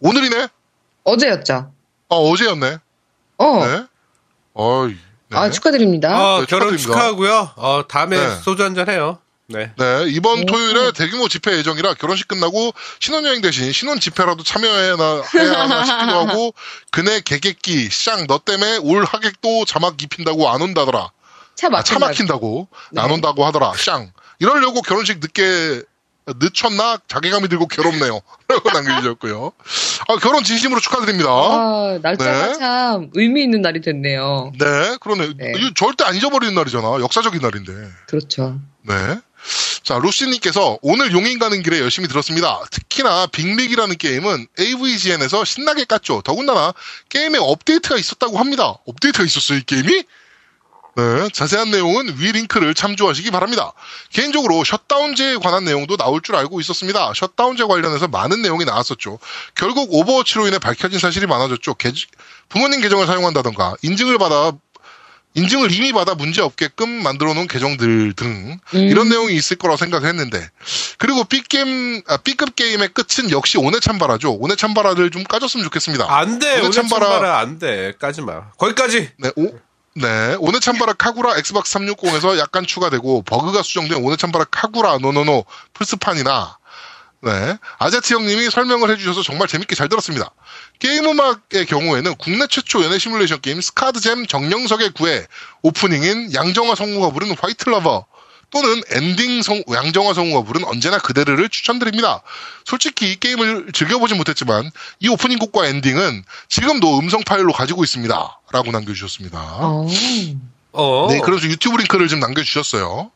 A: 오늘이네.
D: 어제였죠.
A: 어 어제였네.
D: 어.
A: 네. 어이. 네.
D: 아, 축하드립니다.
C: 어,
A: 네,
C: 결혼
A: 축하드립니다.
C: 축하하고요. 어, 다음에
A: 네.
C: 소주 한잔 해요. 네.
A: 네, 이번
D: 오.
A: 토요일에 대규모 집회 예정이라 결혼식 끝나고 신혼여행 대신 신혼 집회라도 참여해야 해야 하나 싶기도 하고 그네 개객기 쌍너 때문에 올 하객도 자막 입힌다고 안 온다더라.
D: 차
A: 아, 차
D: 막힌다.
A: 막힌다고
D: 네.
A: 안 온다고 하더라. 쌍 이러려고 결혼식 늦게 늦췄나 자괴감이 들고 괴롭네요. 라고 남겨주셨고요. 아, 결혼 진심으로 축하드립니다.
D: 아, 날짜가
A: 네.
D: 참 의미 있는 날이 됐네요.
A: 네, 그러네.
D: 네.
A: 절대 안 잊어버리는 날이잖아. 역사적인 날인데.
D: 그렇죠.
A: 네. 자, 루시님께서 오늘 용인 가는 길에 열심히 들었습니다. 특히나 Big Rig이라는 게임은 AVGN에서 신나게 깠죠. 더군다나 게임에 업데이트가 있었다고 합니다. 업데이트가 있었어요, 이 게임이? 네, 자세한 내용은 위 링크를 참조하시기 바랍니다. 개인적으로 셧다운제에 관한 내용도 나올 줄 알고 있었습니다. 셧다운제 관련해서 많은 내용이 나왔었죠. 결국 Overwatch로 인해 밝혀진 사실이 많아졌죠. 계- 부모님 계정을 사용한다던가 인증을 받아 인증을 이미 받아 문제 없게끔 만들어 놓은 계정들 등
D: 음.
A: 이런 내용이 있을 거라고 생각했는데 그리고 B게임 아, B급 게임의 끝은 역시 오네찬바라죠. 오네찬바라를 좀 까줬으면 좋겠습니다.
C: 안 돼.
A: 찬바라-
C: 찬바라 안 돼. 까지 마. 거기까지.
A: 네, 오, 네, 오네찬바라 카구라 Xbox 360에서 약간 추가되고 버그가 수정된 오네찬바라 카구라 no no no 플스판이나. 네, 아제트 형님이 설명을 해주셔서 정말 재밌게 잘 들었습니다. 게임 음악의 경우에는 국내 최초 연애 시뮬레이션 게임 스카드잼 정령석의 구애 오프닝인 양정화 성우가 부른 White Lover 또는 엔딩 성, 양정화 성우가 부른 언제나 그대를 추천드립니다. 솔직히 이 게임을 즐겨보진 못했지만 이 오프닝 곡과 엔딩은 지금도 음성 파일로 가지고 있습니다. 라고 남겨주셨습니다.
D: 어.
C: 어.
A: 네, 그래서 유튜브 링크를 좀 남겨주셨어요.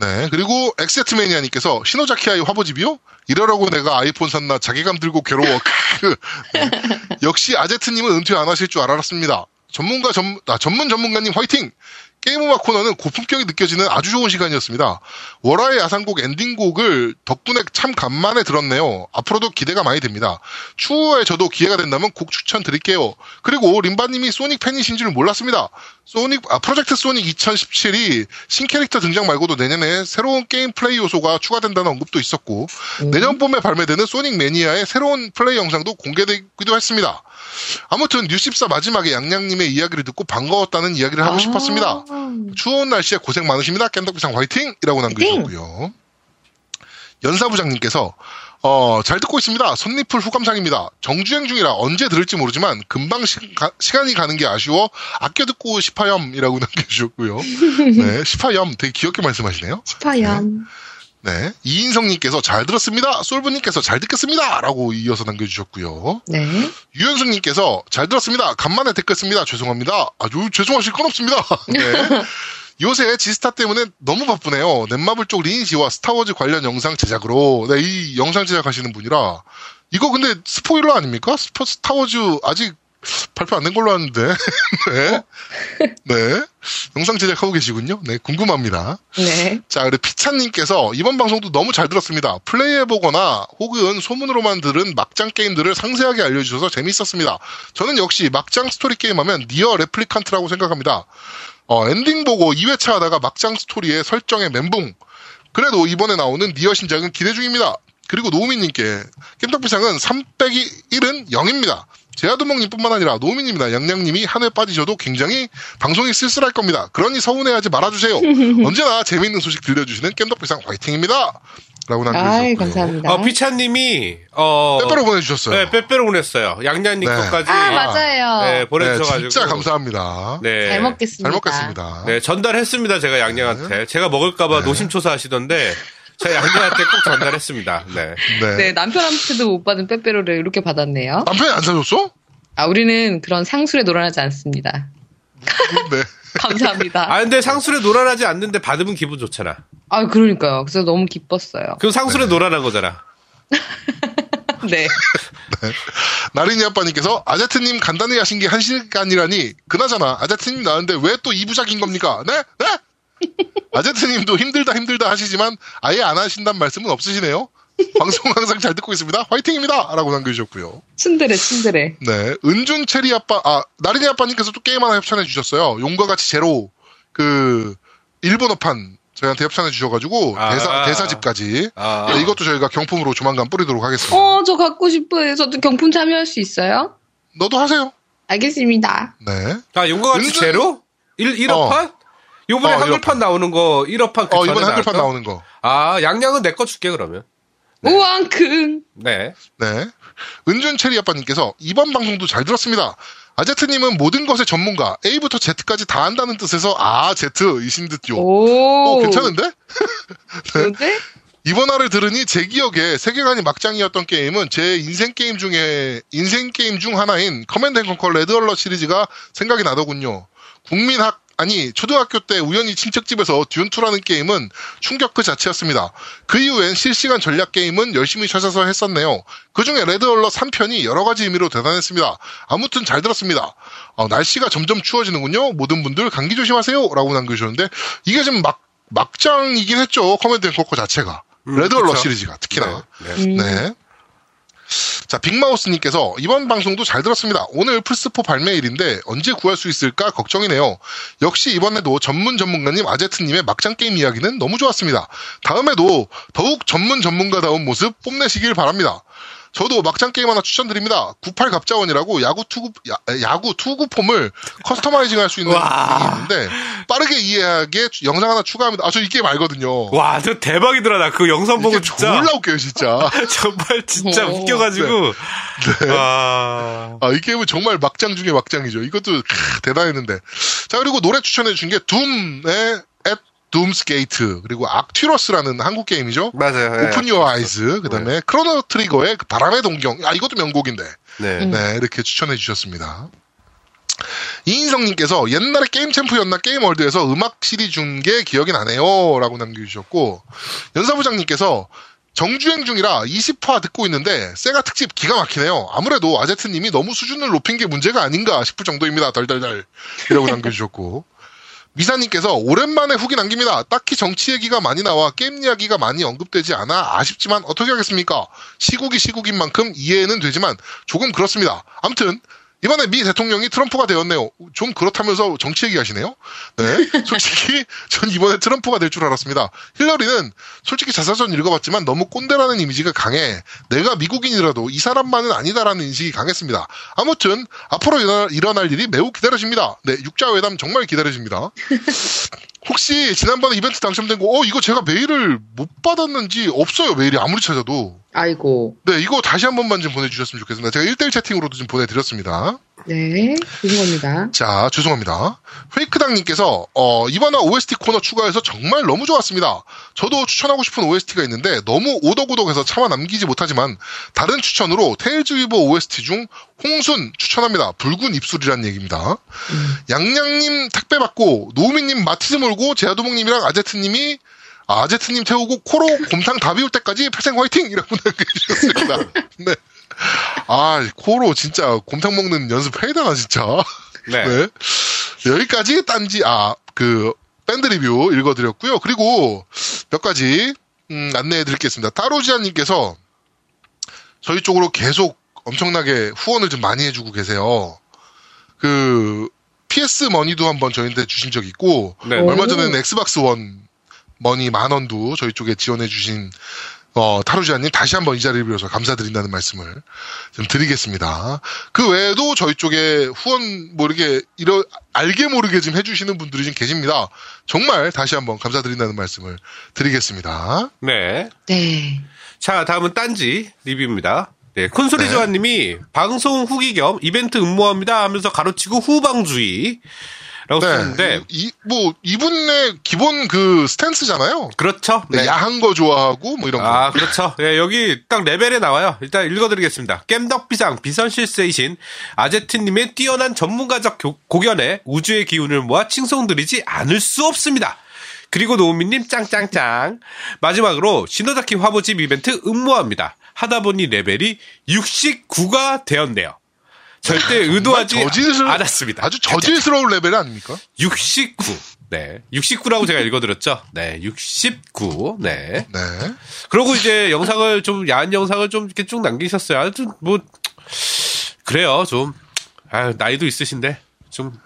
A: 네, 그리고 엑세트매니아님께서 시노자키 아이의 화보집이요? 이러라고 내가 아이폰 샀나 자괴감 들고 괴로워. 네. 역시 아제트님은 은퇴 안 하실 줄 알았습니다. 전문가 전, 아, 전문 전문가님 화이팅! 게임 음악 코너는 고품격이 느껴지는 아주 좋은 시간이었습니다. 월화의 야상곡 엔딩곡을 덕분에 참 간만에 들었네요. 앞으로도 기대가 많이 됩니다. 추후에 저도 기회가 된다면 곡 추천 드릴게요. 그리고 림바님이 Sonic 팬이신 줄 몰랐습니다. Sonic, 아, Project Sonic 2017이 신 캐릭터 등장 말고도 내년에 새로운 게임 플레이 요소가 추가된다는 언급도 있었고,
D: 음.
A: 내년 봄에 발매되는 Sonic Mania의 새로운 플레이 영상도 공개되기도 했습니다. 아무튼 뉴14 마지막에 양양님의 이야기를 듣고 반가웠다는 이야기를 하고
D: 아.
A: 싶었습니다. 추운 날씨에 고생 많으십니다. 깸덕비상 화이팅! 이라고 남겨주셨고요. 연사부장님께서 어, 잘 듣고 있습니다. 선리풀 후감상입니다. 정주행 중이라 언제 들을지 모르지만 금방 시, 간이 가는 게 아쉬워 아껴 듣고 싶어염이라고 남겨주셨고요. 네, 싶어염 되게 귀엽게 말씀하시네요.
D: 스파얌.
A: 네, 이인성님께서 잘 들었습니다. 솔브님께서 잘 듣겠습니다. 라고 이어서 남겨주셨고요.
D: 네.
A: 유현숙님께서 잘 들었습니다. 간만에 듣겠습니다. 죄송합니다. 아주 죄송하실 건 없습니다. 네. 요새 지스타 때문에 너무 바쁘네요. 넷마블 쪽 Lineage와 Star Wars 관련 영상 제작으로 네, 이 영상 제작하시는 분이라 이거 근데 스포일러 아닙니까? 스포, Star Wars 아직 발표 안 된 걸로 아는데 네. 네. 영상 제작하고 계시군요. 네, 궁금합니다.
D: 네.
A: 자, 그리고 피찬님께서 이번 방송도 너무 잘 들었습니다. 플레이해보거나 혹은 소문으로만 들은 막장 게임들을 상세하게 알려주셔서 재밌었습니다. 저는 역시 막장 스토리 게임하면 NieR Replicant라고 생각합니다. 어, 엔딩 보고 2회차 하다가 막장 스토리의 설정에 멘붕. 그래도 이번에 나오는 NieR 신작은 기대 중입니다. 그리고 노우미님께 겜덕비상은 3 빼기 1은 0입니다. 제아두목님뿐만 아니라 노우미님이나 양양님이 한 회 빠지셔도 굉장히 방송이 쓸쓸할 겁니다. 그러니 서운해하지 말아주세요. 언제나 재미있는 소식 들려주시는 겜덕비상 화이팅입니다. 라고 남겨주셨고요.
D: 감사합니다.
C: 어, 피차님이, 어.
A: 빼빼로 보내주셨어요.
C: 네, 빼빼로 보냈어요. 양양님
A: 네.
C: 것까지.
D: 아, 맞아요.
C: 네,
A: 네,
C: 보내주셔가지고.
A: 진짜 감사합니다.
C: 네.
D: 잘 먹겠습니다.
A: 잘 먹겠습니다.
C: 네, 전달했습니다. 제가 양양한테. 제가 먹을까봐 노심초사 하시던데, 제가 양양한테 꼭 전달했습니다. 네.
A: 네.
D: 네, 남편한테도 못 받은 빼빼로를 이렇게 받았네요.
A: 남편이 안 사줬어?
D: 아, 우리는 그런 상술에 놀아나지 않습니다.
A: 네.
D: 감사합니다.
C: 아, 근데 상술에 놀아나지 않는데 받으면 기분 좋잖아.
D: 아, 그러니까요. 그래서 너무 기뻤어요.
C: 그럼 상술에 놀아난 거잖아.
D: 네.
A: 나린이 아빠님께서 아제트님 간단히 하신 게 한 시간이라니 그나저나 아제트님 나왔는데 왜또 2부작인 겁니까? 네? 네? 아제트님도 힘들다 힘들다 하시지만 아예 안 하신단 말씀은 없으시네요. 방송 항상 잘 듣고 있습니다. 화이팅입니다! 라고 남겨주셨고요.
D: 츤드레, 츤드레.
A: 네. 은준 체리 아빠, 아, 나린이 아빠님께서 또 게임 하나 협찬해 주셨어요. 용과 같이 제로, 그, 일본어판 저희한테 협찬해 주셔가지고,
C: 아.
A: 대사, 대사집까지.
C: 아.
A: 네, 이것도 저희가 경품으로 조만간 뿌리도록 하겠습니다.
D: 어, 저 갖고 싶어요. 저도 경품 참여할 수 있어요?
A: 너도 하세요.
D: 알겠습니다.
A: 네.
C: 아, 용과 같이
A: 은근-
C: 제로? 1, 일어판? 요번에
A: 어,
C: 한글판
A: 일어판.
C: 나오는 거, 일어판 그
A: 어, 이번에 한글판
C: 나왔던?
A: 나오는 거.
C: 아, 양양은 내 거 줄게, 그러면.
D: 우왕큰.
C: 네.
A: 네. 은준 체리 아빠님께서 이번 방송도 잘 들었습니다. 아제트님은 모든 것의 전문가, A부터 Z까지 다 한다는 뜻에서, 아, Z, 이신 듯요.
D: 오.
A: 어, 괜찮은데?
D: 좋은데?
A: 이번 화를 들으니 제 기억에 세계관이 막장이었던 게임은 제 인생 게임 중에 인생 게임 중 하나인 Command and Conquer Red Alert 시리즈가 생각이 나더군요. 국민학 아니 초등학교 때 우연히 친척 집에서 Dune 2라는 게임은 충격 그 자체였습니다. 그 이후엔 실시간 전략 게임은 열심히 찾아서 했었네요. 그 중에 Red Alert 3편이 여러 가지 의미로 대단했습니다. 아무튼 잘 들었습니다. 어, 날씨가 점점 추워지는군요. 모든 분들 감기 조심하세요. 라고 남겨주셨는데 이게 지금 막 막장이긴 했죠. Command and Conquer 자체가.
C: 음,
A: Red Alert
C: 그쵸.
A: 시리즈가 특히나.
C: 네. 네.
D: 음.
A: 네. 자, 빅마우스님께서 이번 방송도 잘 들었습니다. 오늘 플스4 발매일인데 언제 구할 수 있을까 걱정이네요. 역시 이번에도 전문 전문가님 아제트님의 막장 게임 이야기는 너무 좋았습니다. 다음에도 더욱 전문 전문가다운 모습 뽐내시길 바랍니다. 저도 막장 게임 하나 추천드립니다. 98 갑자원이라고 야구 투구 야, 야구 투구 폼을 customizing 할 수 있는 있는데 빠르게 이해하게 죽- 영상 하나 추가합니다. 아, 저 이 게임 알거든요.
C: 와, 저 대박이더라. 나 그 영상 보고 진짜.
A: 졸라 웃겨요, 진짜.
C: 정말 진짜
D: 오.
C: 웃겨가지고. 아.
A: 아, 이 게임은 정말 막장 중에 막장이죠. 이것도 크, 대단했는데. 자, 그리고 노래 추천해 준게 Doom의 Gate 그리고 악튜러스라는 한국 게임이죠.
C: 맞아요. 네.
A: Open Your Eyes 그다음에 Chrono Trigger의 그 바람의 동경. 아, 이것도 명곡인데.
C: 네.
D: 음.
A: 네, 이렇게 추천해 주셨습니다. 이인성님께서 옛날에 게임 챔프였나 게임 월드에서 음악 CD 준 게 기억이 나네요. 라고 남겨주셨고, 연사부장님께서 정주행 중이라 20화 듣고 있는데, 세가 특집 기가 막히네요. 아무래도 아제트님이 너무 수준을 높인 게 문제가 아닌가 싶을 정도입니다. 덜덜덜. 이라고 남겨주셨고, 미사님께서 오랜만에 후기 남깁니다. 딱히 정치 얘기가 많이 나와 게임 이야기가 많이 언급되지 않아 아쉽지만 어떻게 하겠습니까? 시국이 시국인 만큼 이해는 되지만 조금 그렇습니다. 아무튼 이번에 미 대통령이 트럼프가 되었네요. 좀 그렇다면서 정치 얘기하시네요. 네, 솔직히 전 이번에 트럼프가 될 줄 알았습니다. 힐러리는 솔직히 자사전 읽어봤지만 너무 꼰대라는 이미지가 강해. 내가 미국인이라도 이 사람만은 아니다라는 인식이 강했습니다. 아무튼 앞으로 일어날, 일어날 일이 매우 기다려집니다. 네, 육자회담 정말 기다려집니다. 혹시 지난번에 이벤트 당첨된 거, 어, 이거 제가 메일을 못 받았는지 없어요, 메일이 아무리 찾아도.
D: 아이고.
A: 네, 이거 다시 한 번만 좀 보내주셨으면 좋겠습니다. 제가 1대1 채팅으로도 좀 보내드렸습니다.
D: 네. 죄송합니다.
A: 자, 죄송합니다. 페이크당님께서, 어, 이번에 OST 코너 추가해서 정말 너무 좋았습니다. 저도 추천하고 싶은 OST가 있는데, 너무 오덕오덕해서 차마 남기지 못하지만, 다른 추천으로 테일즈 위버 OST 중 홍순 추천합니다. 붉은 입술이란 얘기입니다. 양양님 택배 받고, 노우미님 마티즈 몰고, 제아도목님이랑 아제트님이, 아, 아제트님 태우고, 코로 곰탕 다 비울 때까지 패생 화이팅! 이라고 남겨주셨습니다. 네. 아, 코로 진짜 곰탕 먹는 연습 해야 되나, 진짜.
C: 네.
A: 네. 여기까지 딴지, 아, 그, 밴드 리뷰 읽어드렸고요. 그리고 몇 가지, 음, 안내해 드리겠습니다. 따로지아님께서 저희 쪽으로 계속 엄청나게 후원을 좀 많이 해주고 계세요. 그, PS 머니도 한번 저희한테 주신 적 있고,
C: 네.
D: 오.
A: 얼마 전에는 Xbox One 머니 만 원도 저희 쪽에 지원해 주신 어, 타루지아님 다시 한번 이 자리를 빌어서 감사드린다는 말씀을 좀 드리겠습니다. 그 외에도 저희 쪽에 후원 뭐 이렇게 이러 알게 모르게 좀 해주시는 분들이 좀 계십니다. 정말 다시 한번 감사드린다는 말씀을 드리겠습니다.
C: 네.
D: 네.
C: 자, 다음은 딴지 리뷰입니다. 네, 콘솔이
A: 네.
C: 조아님이 방송 후기 겸 이벤트 응모합니다 하면서 가로치고 후방주의. 라고 쓰는데,
A: 네, 이, 뭐 이분의 기본 그 스탠스잖아요.
C: 그렇죠.
A: 네, 야한 거 좋아하고 뭐 이런 거.
C: 아, 그렇죠. 예, 여기 딱 레벨에 나와요. 일단 읽어드리겠습니다. 겜덕비상 비선실세이신 아제트님의 뛰어난 전문가적 교- 고견에 우주의 기운을 모아 칭송드리지 않을 수 없습니다. 그리고 노우미님 짱짱짱. 마지막으로 신노자키 화보집 이벤트 음모합니다. 하다 보니 레벨이 69가 되었네요. 절대 의도하지
A: 저질스러-
C: 않았습니다.
A: 아주 저질스러운 레벨 아닙니까?
C: 69. 네. 69라고 제가 읽어드렸죠. 네. 69. 네.
A: 네.
C: 그러고 이제 영상을 좀 야한 영상을 좀 이렇게 쭉 남기셨어요. 아주 뭐 그래요. 좀 아, 나이도 있으신데 좀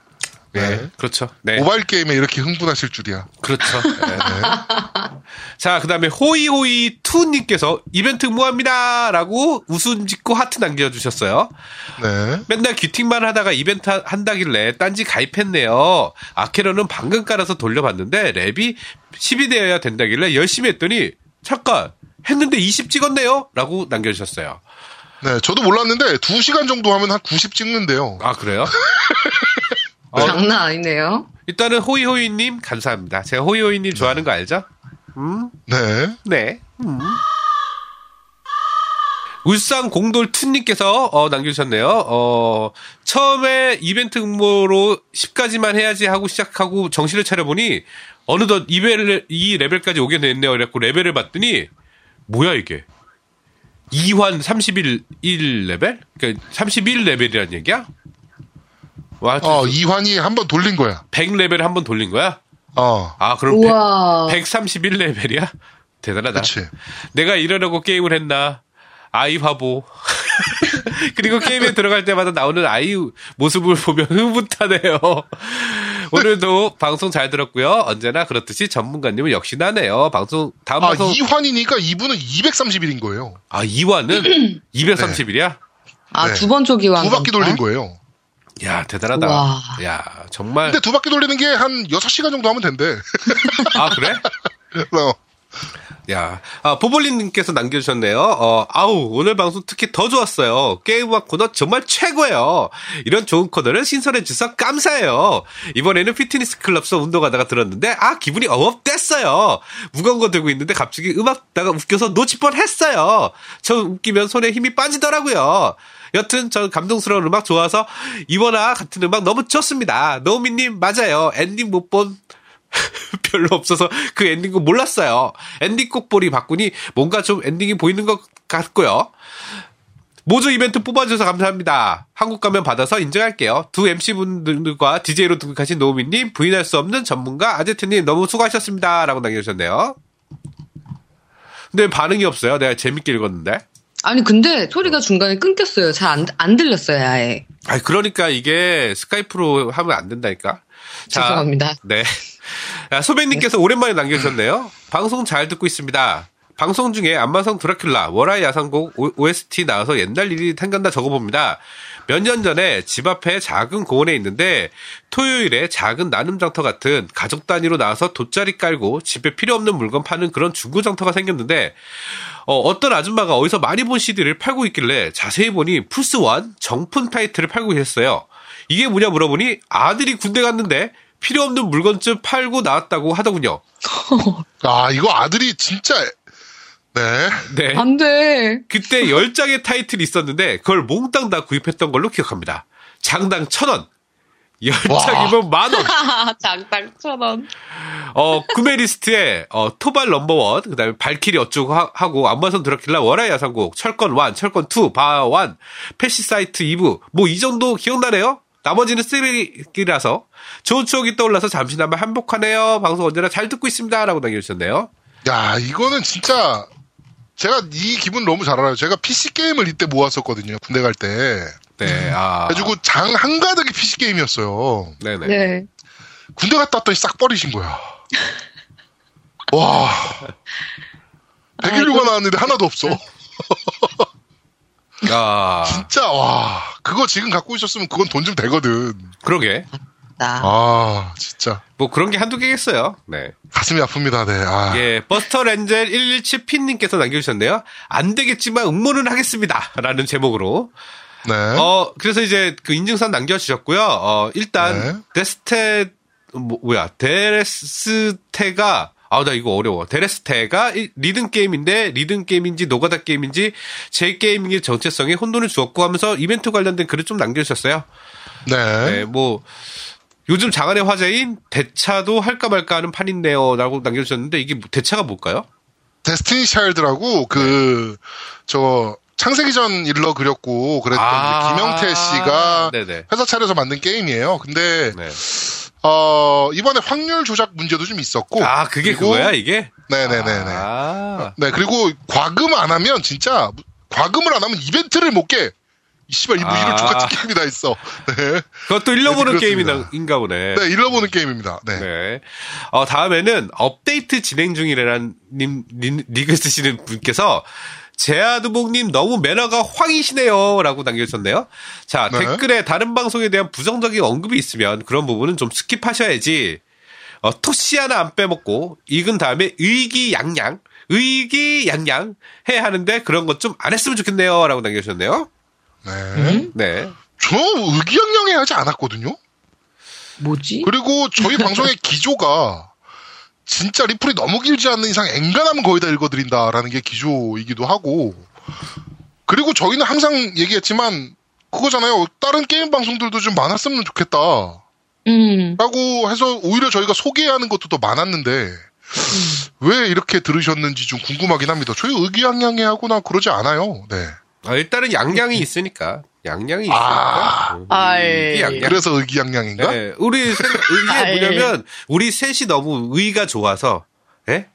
C: 네,
A: 네.
C: 그렇죠. 네.
A: 모바일 게임에 이렇게 흥분하실 줄이야.
C: 그렇죠. 네. 자, 그 다음에 호이호이 투님께서 이벤트 무합니다! 라고 웃음 짓고 하트 남겨주셨어요.
A: 네.
C: 맨날 귀팅만 하다가 이벤트 하- 한다길래 딴지 가입했네요. 아케로는 방금 깔아서 돌려봤는데 랩이 10이 되어야 된다길래 열심히 했더니 잠깐 했는데 20 찍었네요. 라고 남겨주셨어요.
A: 네, 저도 몰랐는데 2시간 정도 하면 한 90 찍는데요.
C: 아 그래요? 어,
D: 장난 아니네요.
C: 일단은 호이호이님 감사합니다. 제가 호이호이님 좋아하는 거 알죠?
A: 네.
C: 네. 음. 울산 공돌 투님께서 어, 남겨주셨네요. 어, 처음에 이벤트 응모로 10까지만 해야지 하고 시작하고 정신을 차려보니 어느덧 이, 레벨, 이 레벨까지 오게 됐네요. 그래갖고 레벨을 봤더니 뭐야 이게? 2환 31 1레벨? 그러니까 31레벨이란 얘기야? 와,
A: 어, 이환이 한 번 돌린 거야.
C: 100레벨 한 번 돌린 거야?
A: 어.
C: 아, 그럼
D: 우와.
C: 131레벨이야? 대단하다.
A: 그치.
C: 내가 이러려고 게임을 했나? 아이 화보. 그리고 게임에 들어갈 때마다 나오는 아이 모습을 보면 흐뭇하네요. 오늘도 방송 잘 들었고요. 언제나 그렇듯이 전문가님은 역시나네요. 방송 다음
A: 아,
C: 방송
A: 이환이니까 이분은 231인 거예요.
C: 아 2화는 230일이야?
D: 아,
A: 네.
D: 두번 초기와.
A: 두 바퀴 돌린 거예요.
C: 야 대단하다.
D: 와.
C: 야 정말.
A: 근데 두 바퀴 돌리는 게 한 6시간 정도 하면 된대.
C: 아 그래?
A: 어.
C: 야, 아, 보볼린님께서 남겨주셨네요. 어, 아우, 오늘 방송 특히 더 좋았어요. 게임과 코너 정말 최고예요. 이런 좋은 코너를 신설해주셔서 감사해요. 이번에는 피트니스 클럽서 운동하다가 들었는데, 아, 기분이 업됐어요. 무거운 거 들고 있는데 갑자기 음악 듣다가 웃겨서 놓칠 뻔 했어요. 저 웃기면 손에 힘이 빠지더라고요. 여튼 전 감동스러운 음악 좋아서 이번화 같은 음악 너무 좋습니다. 노우미님 맞아요. 엔딩 못본 별로 없어서 그 엔딩곡 몰랐어요. 엔딩곡 보리 바꾸니 뭔가 좀 엔딩이 보이는 것 같고요. 모조 이벤트 뽑아주셔서 감사합니다. 한국 가면 받아서 인정할게요. 두 MC분들과 DJ로 등극하신 노우미님, 부인할 수 없는 전문가 아제트님 너무 수고하셨습니다. 라고 남겨주셨네요. 근데 반응이 없어요. 내가 재밌게 읽었는데.
D: 아니, 근데 소리가 중간에 끊겼어요. 잘 안, 안 들렸어요, 아예.
C: 아 그러니까 이게 스카이프로 하면 안 된다니까. 자,
D: 죄송합니다.
C: 네. 야, 소배님께서 오랜만에 남겨주셨네요. 방송 잘 듣고 있습니다. 방송 중에 안마성 드라큘라 월화 야상곡 OST 나와서 옛날 일이 생각나 적어봅니다. 몇 년 전에 집 앞에 작은 공원에 있는데 토요일에 작은 나눔 장터 같은 가족 단위로 나와서 돗자리 깔고 집에 필요 없는 물건 파는 그런 중고 장터가 생겼는데 어, 떤 아줌마가 어디서 많이 본 CD를 팔고 있길래 자세히 보니 플스1 정품 타이틀을 팔고 계셨어요. 이게 뭐냐 물어보니 아들이 군대 갔는데 필요 없는 물건쯤 팔고 나왔다고 하더군요.
A: 아, 이거 아들이 진짜, 네.
C: 네.
D: 안 돼.
C: 그때 10장의 타이틀이 있었는데 그걸 몽땅 다 구입했던 걸로 기억합니다. 장당 천 원. 10장이면 만 원.
D: 장당 천 원.
C: 어, 구매 리스트에, 어, Tobal Number One, 그 다음에 발키리 어쩌고 하, 고 악마성 드라큘라, 월하 야상곡, 철권 1, 철권 2, 바 1, Parasite Eve, 뭐 이 정도 기억나네요? 나머지는 쓰레기라서, 좋은 추억이 떠올라서 잠시나마 행복하네요. 방송 언제나 잘 듣고 있습니다. 라고 남겨주셨네요.
A: 야, 이거는 진짜, 제가 이 기분 너무 잘 알아요. 제가 PC게임을 이때 모았었거든요. 군대 갈 때.
C: 네, 아.
A: 그래가지고 장 한가득이 PC게임이었어요.
C: 네네.
D: 네.
A: 군대 갔다 왔더니 싹 버리신 거야. 와. 101류가 나왔는데 하나도 없어.
C: 아,
A: 진짜, 와. 그거 지금 갖고 있었으면 그건 돈 좀 되거든.
C: 그러게.
D: 나.
A: 아, 진짜.
C: 뭐 그런 게 한두 개겠어요. 네.
A: 가슴이 아픕니다, 네. 아.
C: 예, 버스터 렌젤 117 핀님께서 남겨주셨네요. 안 되겠지만 응모는 하겠습니다. 라는 제목으로.
A: 네.
C: 어, 그래서 이제 그 인증선 남겨주셨고요. 어, 일단,
A: 네.
C: 데스테, 뭐, 뭐야, 데레스테가, 아, 나 이거 어려워. 데레스테가 이- 리듬 게임인데, 리듬 게임인지, 노가다 게임인지, 제 게이밍의 정체성에 혼돈을 주었고 하면서 이벤트 관련된 글을 좀 남겨주셨어요.
A: 네.
C: 네, 뭐, 요즘 장안의 화제인 대차도 할까 말까 하는 판인데요. 라고 남겨주셨는데, 이게 뭐- 대차가 뭘까요?
A: 데스티니 샤일드라고 그, 저, 창세기 전 일러 그렸고 그랬던
C: 아.
A: 이제 김영태 씨가
C: 네네.
A: 회사 차려서 만든 게임이에요. 근데
C: 네.
A: 어, 이번에 확률 조작 문제도 좀 있었고.
C: 아, 그게
A: 그리고-
C: 그거야, 이게?
A: 네네네네.
C: 아,
A: 네, 그리고 과금 안 하면 진짜 과금을 안 하면 이벤트를 못 깨. 이 씨발 이뭐 이런
C: 아.
A: 좆같은 게임이 다 있어. 네.
C: 그것도 잃어보는
A: 네.
C: 게임인가 보네.
A: 네, 잃어보는 게임입니다. 네.
C: 네. 어, 다음에는 업데이트 진행 중이라는 님, 님 리그 쓰시는 분께서 제아두복님 너무 매너가 황이시네요. 라고 남겨주셨네요. 자,
A: 네.
C: 댓글에 다른 방송에 대한 부정적인 언급이 있으면 그런 부분은 좀 스킵하셔야지. 어, 토시 하나 안 빼먹고 읽은 다음에 의기양양, 의기양양 해야 하는데 그런 것 좀 안 했으면 좋겠네요. 라고 남겨주셨네요.
A: 네.
C: 네.
A: 저 의기양양해 하지 않았거든요.
D: 뭐지?
A: 그리고 저희 방송의 기조가 진짜 리플이 너무 길지 않는 이상 엔간하면 거의 다 읽어드린다라는 게 기조이기도 하고 그리고 저희는 항상 얘기했지만 그거잖아요. 다른 게임 방송들도 좀 많았으면 좋겠다.
D: 음.
A: 라고 해서 오히려 저희가 소개하는 것도 더 많았는데 왜 이렇게 들으셨는지 좀 궁금하긴 합니다. 저희 의기양양해하거나 그러지 않아요. 네.
C: 아, 일단은 양양이 있으니까. 양양이
A: 아.
C: 있으니까.
D: 아이.
C: 의기양양.
A: 그래서 의기양양인가?
C: 네, 우리 세, 이게
D: 아이.
C: 뭐냐면 우리 셋이 너무 의가 좋아서 예?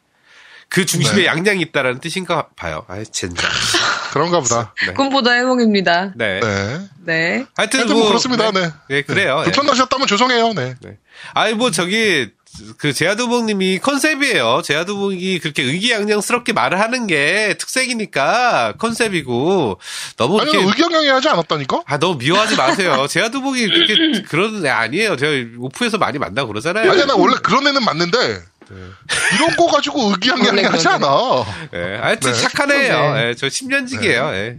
C: 그 중심에
A: 네.
C: 양양이 있다라는 뜻인가 봐요. 아, 젠장.
A: 그런가 보다.
C: 네.
D: 꿈보다 해몽입니다.
C: 네.
A: 네.
D: 네.
C: 하여튼
A: 하여튼
C: 뭐,
A: 뭐 그렇습니다. 네.
C: 네, 그래요. 예.
A: 불편하셨다면 죄송해요. 네.
C: 네. 아니 뭐 저기 그 제아두봉님이 컨셉이에요. 제아두봉이 그렇게 의기양양스럽게 말을 하는 게 특색이니까 컨셉이고 너무
A: 아니,
C: 이렇게
A: 의기양양해 하지 않았다니까?
C: 아 너무 미워하지 마세요. 제아두봉이 그렇게 그런 애 아니에요. 제가 오프에서 많이 만나고 그러잖아요.
A: 아니야, 나 원래 그런 애는 맞는데, 이런 거 가지고 의기양양해
D: 원래
A: 하지
D: 그런
A: 않아.
C: 예, 하여튼
A: 네.
C: 착한 애예요.
D: 네.
C: 예, 저 10년직이에요. 예.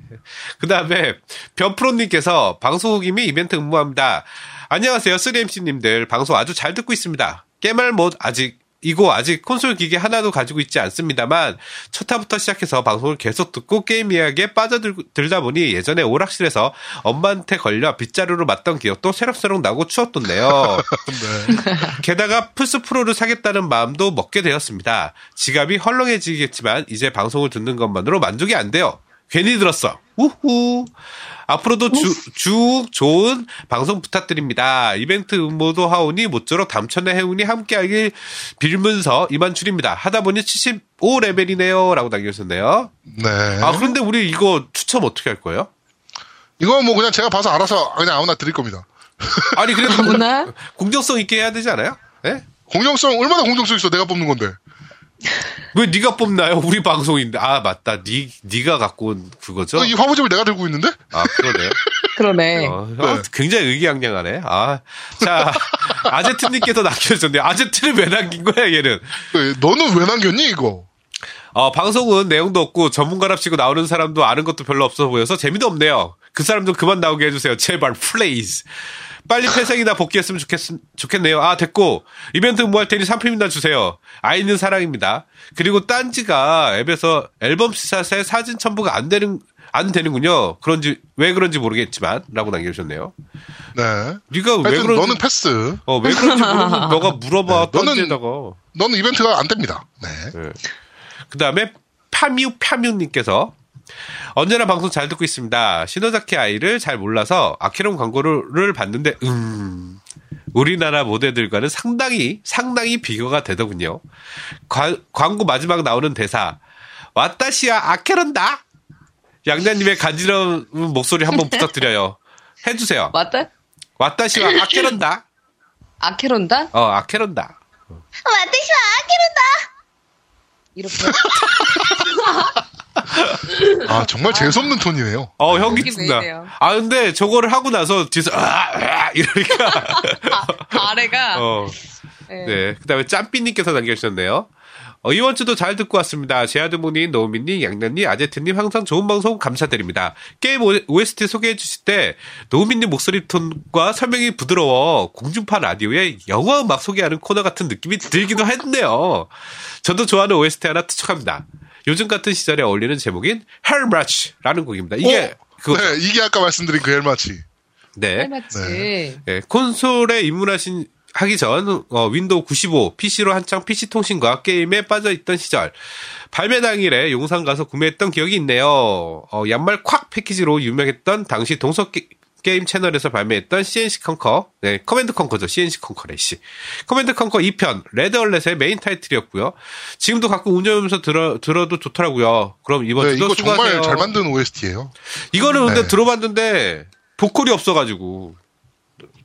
C: 그 다음에 변프로님께서 방송 후김이 이벤트 응모합니다. 안녕하세요, 3MC님들. 방송 아주 잘 듣고 있습니다. 깨말 못 아직 이거 아직 콘솔 기계 하나도 가지고 있지 않습니다만 첫 화부터 시작해서 방송을 계속 듣고 게임 이야기에 빠져들다 보니 예전에 오락실에서 엄마한테 걸려 빗자루로 맞던 기억도 새록새록 나고 추웠던데요.
A: 네.
C: 게다가 플스 프로를 사겠다는 마음도 먹게 되었습니다. 지갑이 헐렁해지겠지만 이제 방송을 듣는 것만으로 만족이 안 돼요. 괜히 들었어. 우후. 앞으로도 주, 쭉 좋은 방송 부탁드립니다. 이벤트 응모도 하오니 모쪼록 담천의 해운이 함께하길 빌면서 이만 줄입니다. 하다 보니 75레벨이네요. 라고 남겨주셨네요.
A: 네.
C: 아, 그런데 우리 이거 추첨 어떻게 할 거예요?
A: 이거 뭐 그냥 제가 봐서 알아서 그냥 아무나 드릴 겁니다.
C: 아니, 그래도? 공정성 있게 해야 되지 않아요? 예?
A: 공정성, 얼마나 공정성 있어. 내가 뽑는 건데.
C: 왜 네가 뽑나요? 우리 방송인데. 아, 맞다. 니, 네가 갖고 온 그거죠?
A: 어, 이 화보집을 내가 들고 있는데?
C: 아, 그러네.
D: 그러네.
C: 어, 어, 굉장히 의기양양하네. 아, 자, 아제트님께서 남겨주셨네요. 아제트를 왜 남긴 거야, 얘는?
A: 네, 너는 왜 남겼니, 이거?
C: 어, 방송은 내용도 없고 전문가랍시고 나오는 사람도 아는 것도 별로 없어 보여서 재미도 없네요. 그 사람 좀 그만 나오게 해주세요. 제발, please. 빨리 태생이나 복귀했으면 좋겠, 좋겠네요. 아, 됐고. 이벤트 응모할 테니 상품이나 주세요. 아이는 사랑입니다. 그리고 딴지가 앱에서 앨범 시사세 사진 첨부가 안 되는, 안 되는군요. 그런지, 왜 그런지 모르겠지만, 라고 남겨주셨네요.
A: 네.
C: 네가 왜
A: 하여튼
C: 그런지,
A: 너는 패스.
C: 어, 왜 그런지 모르면 너가 물어봐.
A: 네, 너는-. 너는 이벤트가 안 됩니다. 네.
C: 그 다음에 파뮤 파뮤님께서 언제나 방송 잘 듣고 있습니다. 시노자키 아이를 잘 몰라서 아케론 광고를 봤는데 음 우리나라 모델들과는 상당히 상당히 비교가 되더군요. 과- 광고 마지막 나오는 대사 와타시와 아케론다. 양자님의 간지러운 목소리 한번 부탁드려요. 해주세요.
D: 맞다?
C: 와타시와 아케론다.
D: 아케론다?
C: 어 아케론다.
D: 이렇게.
A: 아, 정말 재수 없는 톤이네요.
C: 어, 현기
D: 이게
C: 튼다.
D: 왜 이래요?
C: 아, 근데 저거를 하고 나서 뒤에서, 아, 아, 이러니까.
D: 아, 아래가.
C: 어,
D: 네.
C: 네. 그 다음에 짬삐님께서 남겨주셨네요. 어, 이번 주도 잘 듣고 왔습니다. 제아드모님, 노우미님, 양년님, 아제트님 항상 좋은 방송 감사드립니다. 게임 OST 소개해 주실 때 노우미님 목소리 톤과 설명이 부드러워 공중파 라디오에 영화 음악 소개하는 코너 같은 느낌이 들기도 했네요. 저도 좋아하는 OST 하나 투척합니다. 요즘 같은 시절에 어울리는 제목인 Match라는 곡입니다. 이게 그거
A: 네, 이게 아까 말씀드린 그 헬마치.
C: 네.
D: 맞지.
C: 네, 콘솔에 입문하신 하기 전 어, Windows 95 PC로 한창 PC 통신과 게임에 빠져 있던 시절 발매 당일에 용산 가서 구매했던 기억이 있네요. 어, 양말 콱 패키지로 유명했던 당시 동서 게임 채널에서 발매했던 CNC 컨커, 네, 커맨드 컨커죠. CNC 컨커래, 씨. Command Conquer 2편, Red Alert의 메인 타이틀이었고요. 지금도 가끔 운전하면서 들어, 들어도 좋더라고요. 그럼 이번
A: 네, 이거
C: 수고하세요.
A: 정말 잘 만든 OST예요.
C: 이거는 근데
A: 네.
C: 들어봤는데, 보컬이 없어가지고.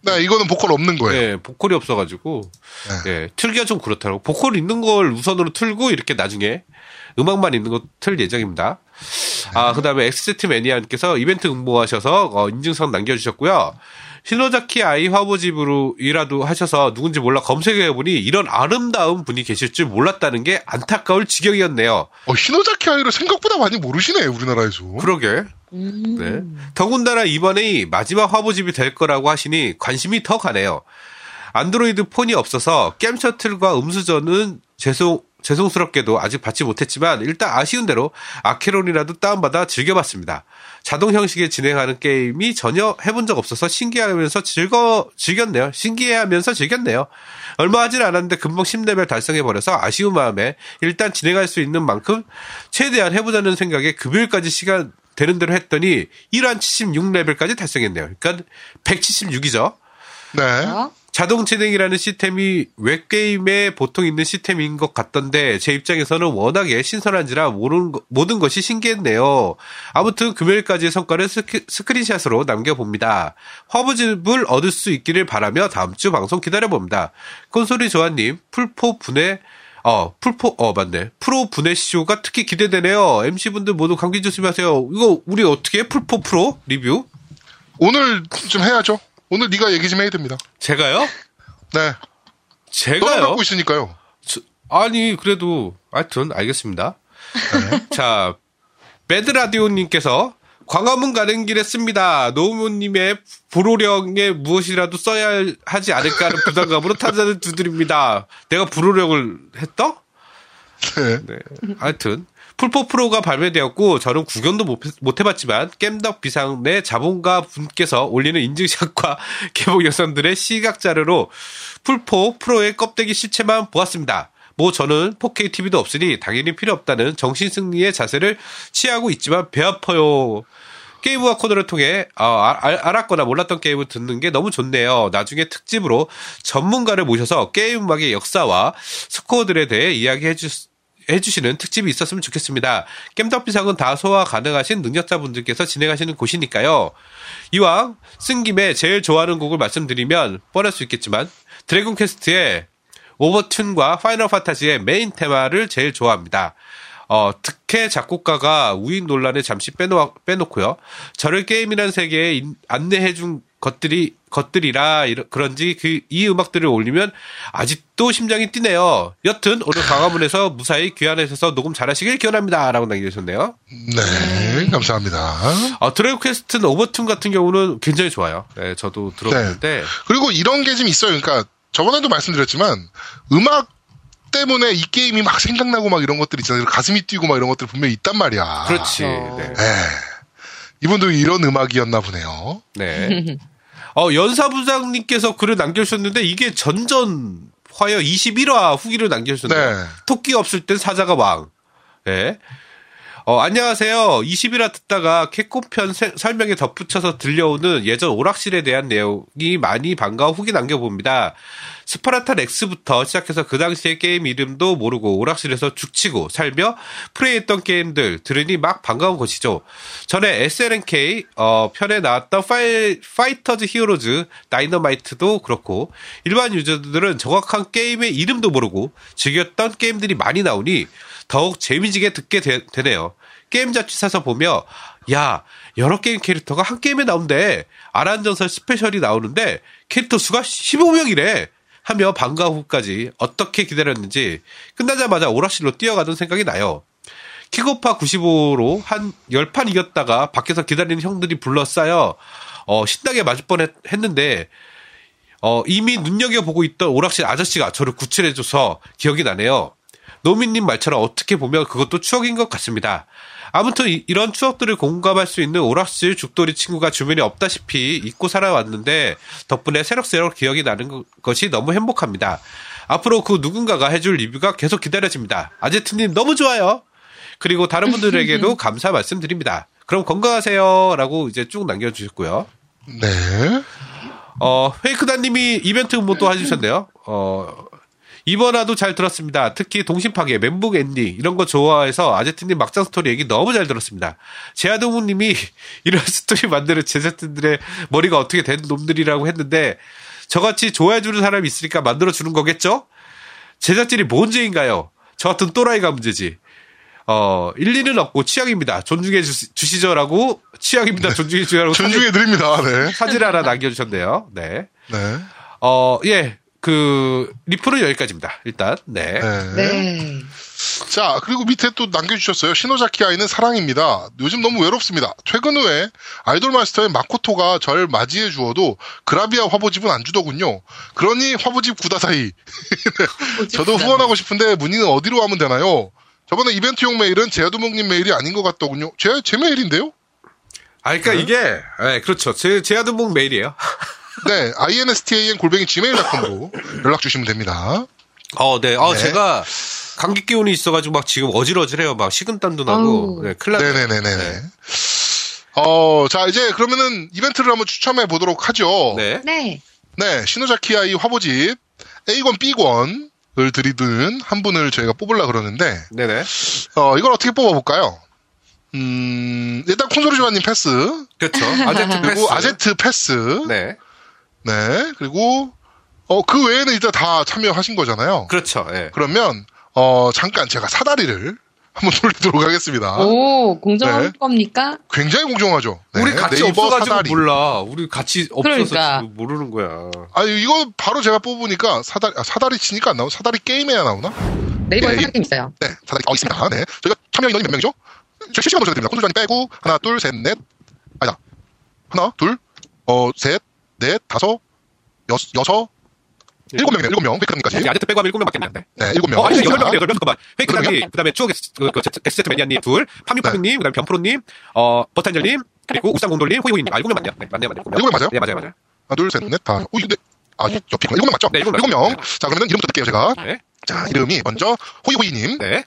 A: 네, 이거는 보컬 없는 거예요.
C: 예, 보컬이 없어가지고, 예, 틀기가 좀 그렇더라고. 보컬 있는 걸 우선으로 틀고, 이렇게 나중에 음악만 있는 거 틀 예정입니다. 아, 그 다음에 XZ 매니아님께서 이벤트 응모하셔서, 어, 인증성 남겨주셨고요. 시노자키 아이 화보집으로이라도 하셔서 누군지 몰라 검색해보니 이런 아름다운 분이 계실 줄 몰랐다는 게 안타까울 지경이었네요.
A: 어, 히노자키 아이를 생각보다 많이 모르시네, 우리나라에서.
C: 그러게.
D: 음.
C: 네. 더군다나 이번에 마지막 화보집이 될 거라고 하시니 관심이 더 가네요. 안드로이드 폰이 없어서 겜 셔틀과 음수전은 죄송, 죄송스럽게도 아직 받지 못했지만 일단 아쉬운 대로 아케론이라도 다운받아 즐겨봤습니다. 자동 형식에 진행하는 게임이 전혀 해본 적 없어서 신기하면서 즐거, 즐겼네요. 신기해하면서 즐겼네요. 얼마 하진 않았는데 금방 10레벨 달성해버려서 아쉬운 마음에 일단 진행할 수 있는 만큼 최대한 해보자는 생각에 금요일까지 시간 되는 대로 했더니 1한 76레벨까지 달성했네요. 그러니까 176이죠.
A: 네.
D: 어?
C: 자동 진행이라는 시스템이 웹 게임에 보통 있는 시스템인 것 같던데 제 입장에서는 워낙에 신선한지라 모르는 거- 모든 것이 신기했네요. 아무튼 금요일까지의 성과를 스크, 스크린샷으로 남겨봅니다. 화보집을 얻을 수 있기를 바라며 다음 주 방송 기다려봅니다. 콘솔이 조아님 플포 분해 어, 플포, 어, 맞네. 프로 분해 쇼가 특히 기대되네요. MC분들 모두 감기 조심하세요. 이거, 우리 어떻게 해? 플포 프로 리뷰?
A: 오늘 좀 해야죠. 오늘 네가 얘기 좀 해야 됩니다.
C: 제가요?
A: 네.
C: 제가요?
A: 갖고 있으니까요.
C: 저- 아니 그래도 하여튼 알겠습니다. 자 배드라디오님께서 광화문 가는 길에 씁니다. 노무님의 불호령에 무엇이라도 써야 하지 않을까 하는 부담감으로 타자를 두드립니다. 내가 불호령을 했다?
A: 네.
C: 네. 하여튼 풀포 프로가 발매되었고 저는 구경도 못, 못 해봤지만 겜덕 비상 내 자본가 분께서 올리는 인증샷과 개봉 영상들의 시각 자료로 풀포 프로의 껍데기 실체만 보았습니다. 뭐 저는 4K TV도 없으니 당연히 필요 없다는 정신 승리의 자세를 취하고 있지만 배 아파요. 게임과 코너를 통해 어, 아- 알- 알았거나 몰랐던 게임을 듣는 게 너무 좋네요. 나중에 특집으로 전문가를 모셔서 게임 음악의 역사와 스코어들에 대해 이야기해 주 해주시는 특집이 있었으면 좋겠습니다. 겜덕비상은 다 소화 가능하신 능력자분들께서 진행하시는 곳이니까요. 이왕 쓴 김에 제일 좋아하는 곡을 말씀드리면 뻔할 수 있겠지만 드래곤 퀘스트의 overture과 파이널 판타지의 메인 테마를 제일 좋아합니다. 어, 드퀘 작곡가가 우익 논란을 잠시 빼놓, 빼놓고요. 저를 게임이라는 세계에 인- 안내해준 것들이, 것들이라, 이러- 그런지 그, 이 음악들을 올리면 아직도 심장이 뛰네요. 여튼, 오늘 광화문에서 무사히 귀환하셔서 녹음 잘하시길 기원합니다. 라고 남겨주셨네요.
A: 네. 감사합니다.
C: 어, 드래곤 퀘스트는 overture 같은 경우는 굉장히 좋아요. 네, 저도 들어봤는데.
A: 그리고 이런 게 좀 있어요. 그러니까 저번에도 말씀드렸지만 음악 때문에 이 게임이 막 생각나고 막 이런 것들 있잖아요. 가슴이 뛰고 막 이런 것들 분명히 있단 말이야.
C: 그렇지.
D: 어.
C: 네.
A: 에 이분도 이런 음악이었나 보네요.
C: 네. 어, 연사부장님께서 글을 남겨주셨는데, 이게 전전 화요 21화 후기를 남겨주셨네요.
A: 네.
C: 토끼 없을 땐 사자가 왕. 예. 어, 안녕하세요. 20일화 듣다가 캡콤편 세- 설명에 덧붙여서 들려오는 예전 오락실에 대한 내용이 많이 반가워 후기 남겨봅니다. 스파르탄 엑스부터 시작해서 그 당시의 게임 이름도 모르고 오락실에서 죽치고 살며 플레이했던 게임들 들으니 막 반가운 것이죠. 전에 SNK 어, 편에 나왔던 파이, 파이터즈 히어로즈 다이너마이트도 그렇고 일반 유저들은 정확한 게임의 이름도 모르고 즐겼던 게임들이 많이 나오니 더욱 재미지게 듣게 되, 네요 했어요. 게임 잡지 사서 보며 야 여러 게임 캐릭터가 한 게임에 나온대. 아란전설 스페셜이 나오는데 캐릭터 수가 15명이래. 하며 방과 후까지 어떻게 기다렸는지 끝나자마자 오락실로 뛰어가던 생각이 나요. 킥오파 95로 한 10판 이겼다가 밖에서 기다리는 형들이 불러싸여 어, 신나게 맞을 뻔 했는데 어, 이미 눈여겨보고 있던 오락실 아저씨가 저를 구출해줘서 기억이 나네요. 노미님 말처럼 어떻게 보면 그것도 추억인 것 같습니다. 아무튼 이, 런 추억들을 공감할 수 있는 오락실 죽돌이 친구가 주변에 없다시피 잊고 살아왔는데 덕분에 새록새록 기억이 나는 것이 너무 행복합니다. 앞으로 그 누군가가 해줄 리뷰가 계속 기다려집니다. 아제트님 너무 좋아요. 그리고 다른 분들에게도 감사 말씀드립니다. 그럼 건강하세요. 라고 이제 쭉 남겨주셨고요.
A: 네.
C: 어, 페이크다님이 이벤트 응모도 해주셨네요. 어, 이번화도 잘 들었습니다. 특히 동심파괴, 멘붕 앤디 이런 거 좋아해서 아제트님 막장 스토리 얘기 너무 잘 들었습니다. 제아동우님이 이런 스토리 만드는 제작진들의 머리가 어떻게 된 놈들이라고 했는데 저같이 좋아해주는 사람이 있으니까 만들어주는 거겠죠? 제작진이 뭔 죄인가요? 저 같은 또라이가 문제지. 어, 일리는 없고 취향입니다. 존중해 주시, 죠라고 취향입니다. 존중해 주시라고
A: 존중해 드립니다. 네.
C: 사진 하나 남겨주셨네요. 네.
A: 네.
C: 어, 예. 그, 리플은 여기까지입니다. 일단, 네.
A: 네.
D: 네.
A: 자, 그리고 밑에 또 남겨주셨어요. 시노자키 아이는 사랑입니다. 요즘 너무 외롭습니다. 퇴근 후에 아이돌 마스터의 마코토가 절 맞이해 주어도 그라비아 화보집은 안 주더군요. 그러니 화보집 구다사이. 저도 후원하고 싶은데 문의는 어디로 하면 되나요? 저번에 이벤트용 메일은 제아두목님 메일이 아닌 것 같더군요. 제, 제 메일인데요?
C: 아, 그러니까 이게, 네, 그렇죠. 제, 제아두목 메일이에요.
A: 네, instan 골뱅이 gmail.com으로 연락 주시면 됩니다.
C: 어, 네. 어,
A: 네.
C: 제가 감기 기운이 있어가지고 막 지금 어질어질해요. 막 식은땀도 나고. 네, 큰일 났네.
A: 네네네 네. 어, 자, 이제 그러면은 이벤트를 한번 추첨해 보도록 하죠.
C: 네.
D: 네.
A: 네, 시노자키 아이 화보집 A권, B권을 드리는 한 분을 저희가 뽑으려 그러는데,
C: 네네.
A: 어, 이걸 어떻게 뽑아볼까요? 음, 일단 콘솔이 조아님 패스,
C: 그렇죠. 아제트
A: 그리고
C: 패스.
A: 아제트 패스, 네.
C: 네.
A: 그리고, 어, 그 외에는 일단 다 참여하신 거잖아요.
C: 그렇죠. 예.
A: 그러면, 어, 잠깐 제가 사다리를 한번 돌리도록 하겠습니다.
D: 오, 공정한
A: 네.
D: 겁니까?
A: 굉장히 공정하죠. 네,
C: 우리 같이 없어가지고
A: 사다리.
C: 몰라. 우리 같이 없어서
D: 그러니까.
C: 지금 모르는 거야.
A: 아니, 이거 바로 제가 뽑으니까 사다리, 아, 사다리 치니까 안 나오나? 사다리 게임에야 나오나?
D: 네이버에
A: 네,
D: 사진 있어요.
A: 네, 사다리, 어, 있습니다. 네. 저희가 참여 인원이 몇 명이죠? 저 실시간 보셔야 됩니다. 콘솔장님 빼고, 하나, 둘, 셋, 넷, 아니다. 하나, 둘, 어, 셋, 넷, 다섯, 여섯, 여섯, 일곱 명이네요. 일곱 명. 이
C: 아제트 빼고 하면 7명밖에 안 되는데.
A: 네, 일곱 명.
C: 어, 아니,
A: 자,
C: 여덟 명인데, 여덟 명. 잠깐만. 페이크다님,
A: 그러면?
C: 그 다음에 추억, 그, 그, 엑스제트 매니아님 둘, 팜유파님, 그 다음에 변프로님, 어, 버탄젤님, 그리고 우상공돌님, 호이호이님. 아, 7명 맞네요. 네, 맞네요, 맞네요.
A: 일곱 명 맞아요?
C: 네, 맞아요, 맞아요.
A: 하나, 둘, 셋, 넷, 다. 오, 근데, 아, 옆에 일곱 명 맞죠?
C: 네, 일곱 명.
A: 일곱 명. 자, 그러면 이름부터 뜰게요, 제가.
C: 네.
A: 자, 이름이 먼저, 호이호이님.
C: 네.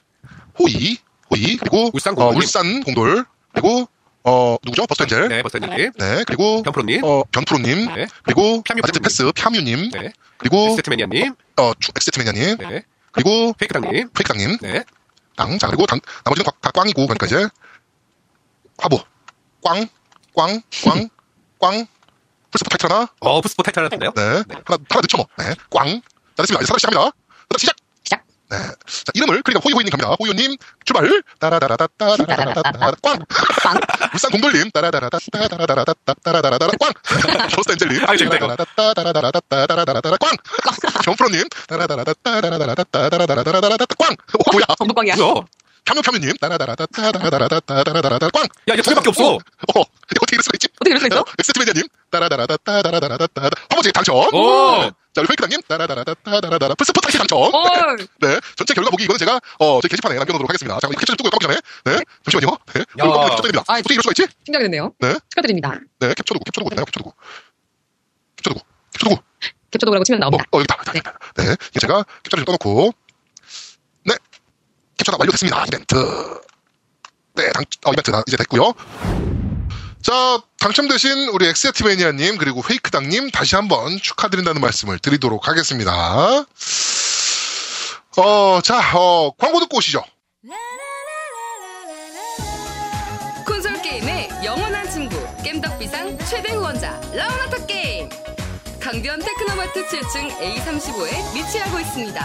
A: 호이, 호이, 그리고, 어. 울산 공돌, 그리고, 어, 누구죠? 버스텐젤.
C: 네, 버탄젤님.
A: 네, 그리고,
C: 변프로님.
A: 어, 변프로님.
C: 네.
A: 그리고, 아제트. 패스, 펴뮤님.
C: 네.
A: 그리고,
C: 엑스제트 매니아님.
A: 어, 주- 엑세트 매니아님.
C: 네.
A: 그리고,
C: 페이크당님.
A: 페이크당님.
C: 네.
A: 땅. 자, 그리고 당, 나머지는 다, 다 꽝이고, 그러니까 이제, 화보. 꽝, 꽝, 꽝, 꽝. 풀스포 타이틀 하나.
C: 어, 푸스포 타이틀 하나 떴네요.
A: 네. 하나, 하나 늦죠, 뭐. 네. 꽝. 자, 됐습니다. 이제 사다리 시작합니다. 시작! 네. 자, 이름을, 그러니까 호이호이님 갑니다. 호이호님, 출발! 따라다라다따라다라다따, 꽝! 울산 공돌님, 따라다라다따라다라다따라다라다따, 꽝!
C: 이거.
A: 따라다라다따라다라다따라다라다따, 꽝! 정프로님, 따라다라다따라다라다따라다라다따, 꽝! 어, 뭐야?
D: 정도광이야.
C: 뭐야?
A: 카뮤카뮤님, 따라다라다따라다라다따라다라다따, 꽝!
C: 야, 이게 두 개밖에 없어.
A: 어, 어, 어떻게 이럴 수가 있지?
D: 어떻게 이럴 수 있어?
A: 엑스트매니아님, 따라다라다따라다라다따, 화보지 당첨!
C: 오!
A: 자, 우리 페이크당님, 따라다라다따라다라다, 풀스포 타이틀 당첨!
D: 헐.
A: 네. 전체 결과 보기 이거는 제가 어 저희 게시판에 남겨놓도록 하겠습니다. 자, 캡처 좀 뜨고 까기 전에 네. 잠시만요. 네.
C: 야.
A: 이거 캡처 됩니다.
D: 아,
A: 어떻게 이럴 수가 있지?
D: 신기하게 됐네요.
A: 네.
D: 축하드립니다.
A: 네. 캡처 두고 캡처 두고 있나요? 캡처 두고. 캡처 두고. 캡처 두고.
D: 캡처 도구라고 치면
A: 어,
D: 나옵니다.
A: 어 여기다. 여기다, 여기다. 네. 이제 제가 캡처를 좀 떠놓고 네. 캡처가 완료됐습니다. 이벤트. 네. 당, 어, 이벤트 다 이제 됐고요. 자, 당첨되신 우리 엑세티매니아님 그리고 페이크당님 다시 한번 축하드린다는 말씀을 드리도록 하겠습니다. 어, 자, 어, 광고 듣고 오시죠.
E: 콘솔 게임의 영원한 친구 겜덕비상 최대 후원자 라운하터 게임 강변 테크노마트 7층 A35에 위치하고 있습니다.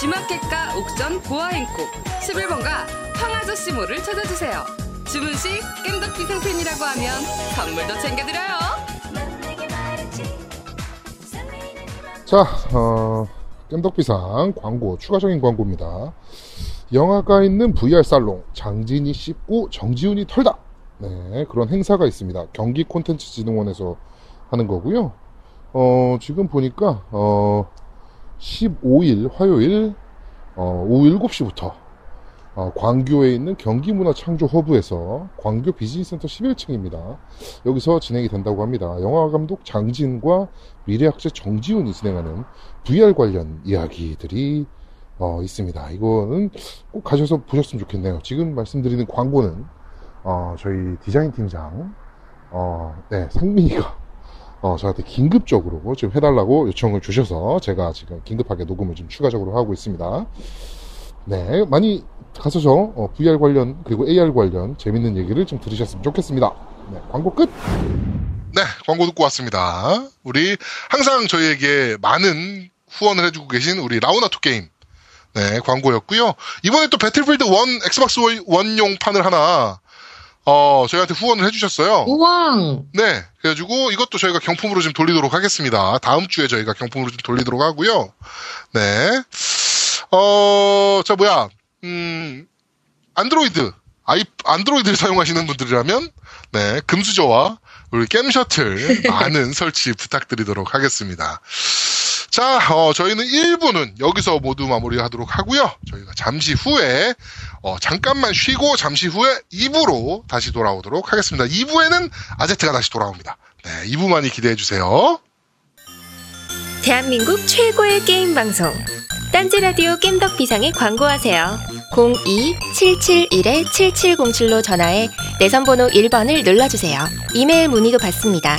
E: G마켓과 옥션 보아행콕 11번가 황아저씨모를 찾아주세요. 주문 시 깸덕비 생팬이라고 하면 선물도 챙겨드려요.
A: 자, 어, 깸덕비상 광고, 추가적인 광고입니다. 영화가 있는 VR 살롱, 장진이 씹고 정지훈이 털다. 네, 그런 행사가 있습니다. 경기 콘텐츠 진흥원에서 하는 거고요. 어, 지금 보니까, 어, 15일 화요일, 어, 오후 7시부터, 어, 광교에 있는 경기문화창조허브에서 광교 비즈니스센터 11층입니다. 여기서 진행이 된다고 합니다. 영화 감독 장진과 미래학자 정지훈이 진행하는 VR 관련 이야기들이 어, 있습니다. 이거는 꼭 가셔서 보셨으면 좋겠네요. 지금 말씀드리는 광고는 어, 저희 디자인 팀장 어, 네, 상민이가 어, 저한테 긴급적으로 좀 해달라고 요청을 주셔서 제가 지금 긴급하게 녹음을 좀 추가적으로 하고 있습니다. 네, 많이 가셔서 어, VR 관련 그리고 AR 관련 재밌는 얘기를 좀 들으셨으면 좋겠습니다. 네, 광고 끝. 네, 광고 듣고 왔습니다. 우리 항상 저희에게 많은 후원을 해주고 계신 우리 라우나토 게임. 네, 광고였고요. 이번에 또 배틀필드 1 엑스박스 원용 판을 하나 어, 저희한테 후원을 해주셨어요.
D: 우왕!
A: 네, 그래가지고 이것도 저희가 경품으로 좀 돌리도록 하겠습니다. 다음 주에 저희가 경품으로 좀 돌리도록 하고요. 네, 어, 저 뭐야, 음, 안드로이드, 아이, 안드로이드를 사용하시는 분들이라면, 네, 금수저와 우리 게임 셔틀 많은 설치 부탁드리도록 하겠습니다. 자, 어, 저희는 1부는 여기서 모두 마무리하도록 하고요. 저희가 잠시 후에 어, 잠깐만 쉬고 잠시 후에 2부로 다시 돌아오도록 하겠습니다. 2부에는 아제트가 다시 돌아옵니다. 네, 2부 많이 기대해 주세요.
F: 대한민국 최고의 게임 방송 딴지 라디오 겜덕 비상에 광고하세요. 02-771-7707로 전화해 내선 번호 1번을 눌러주세요. 이메일 문의도 받습니다.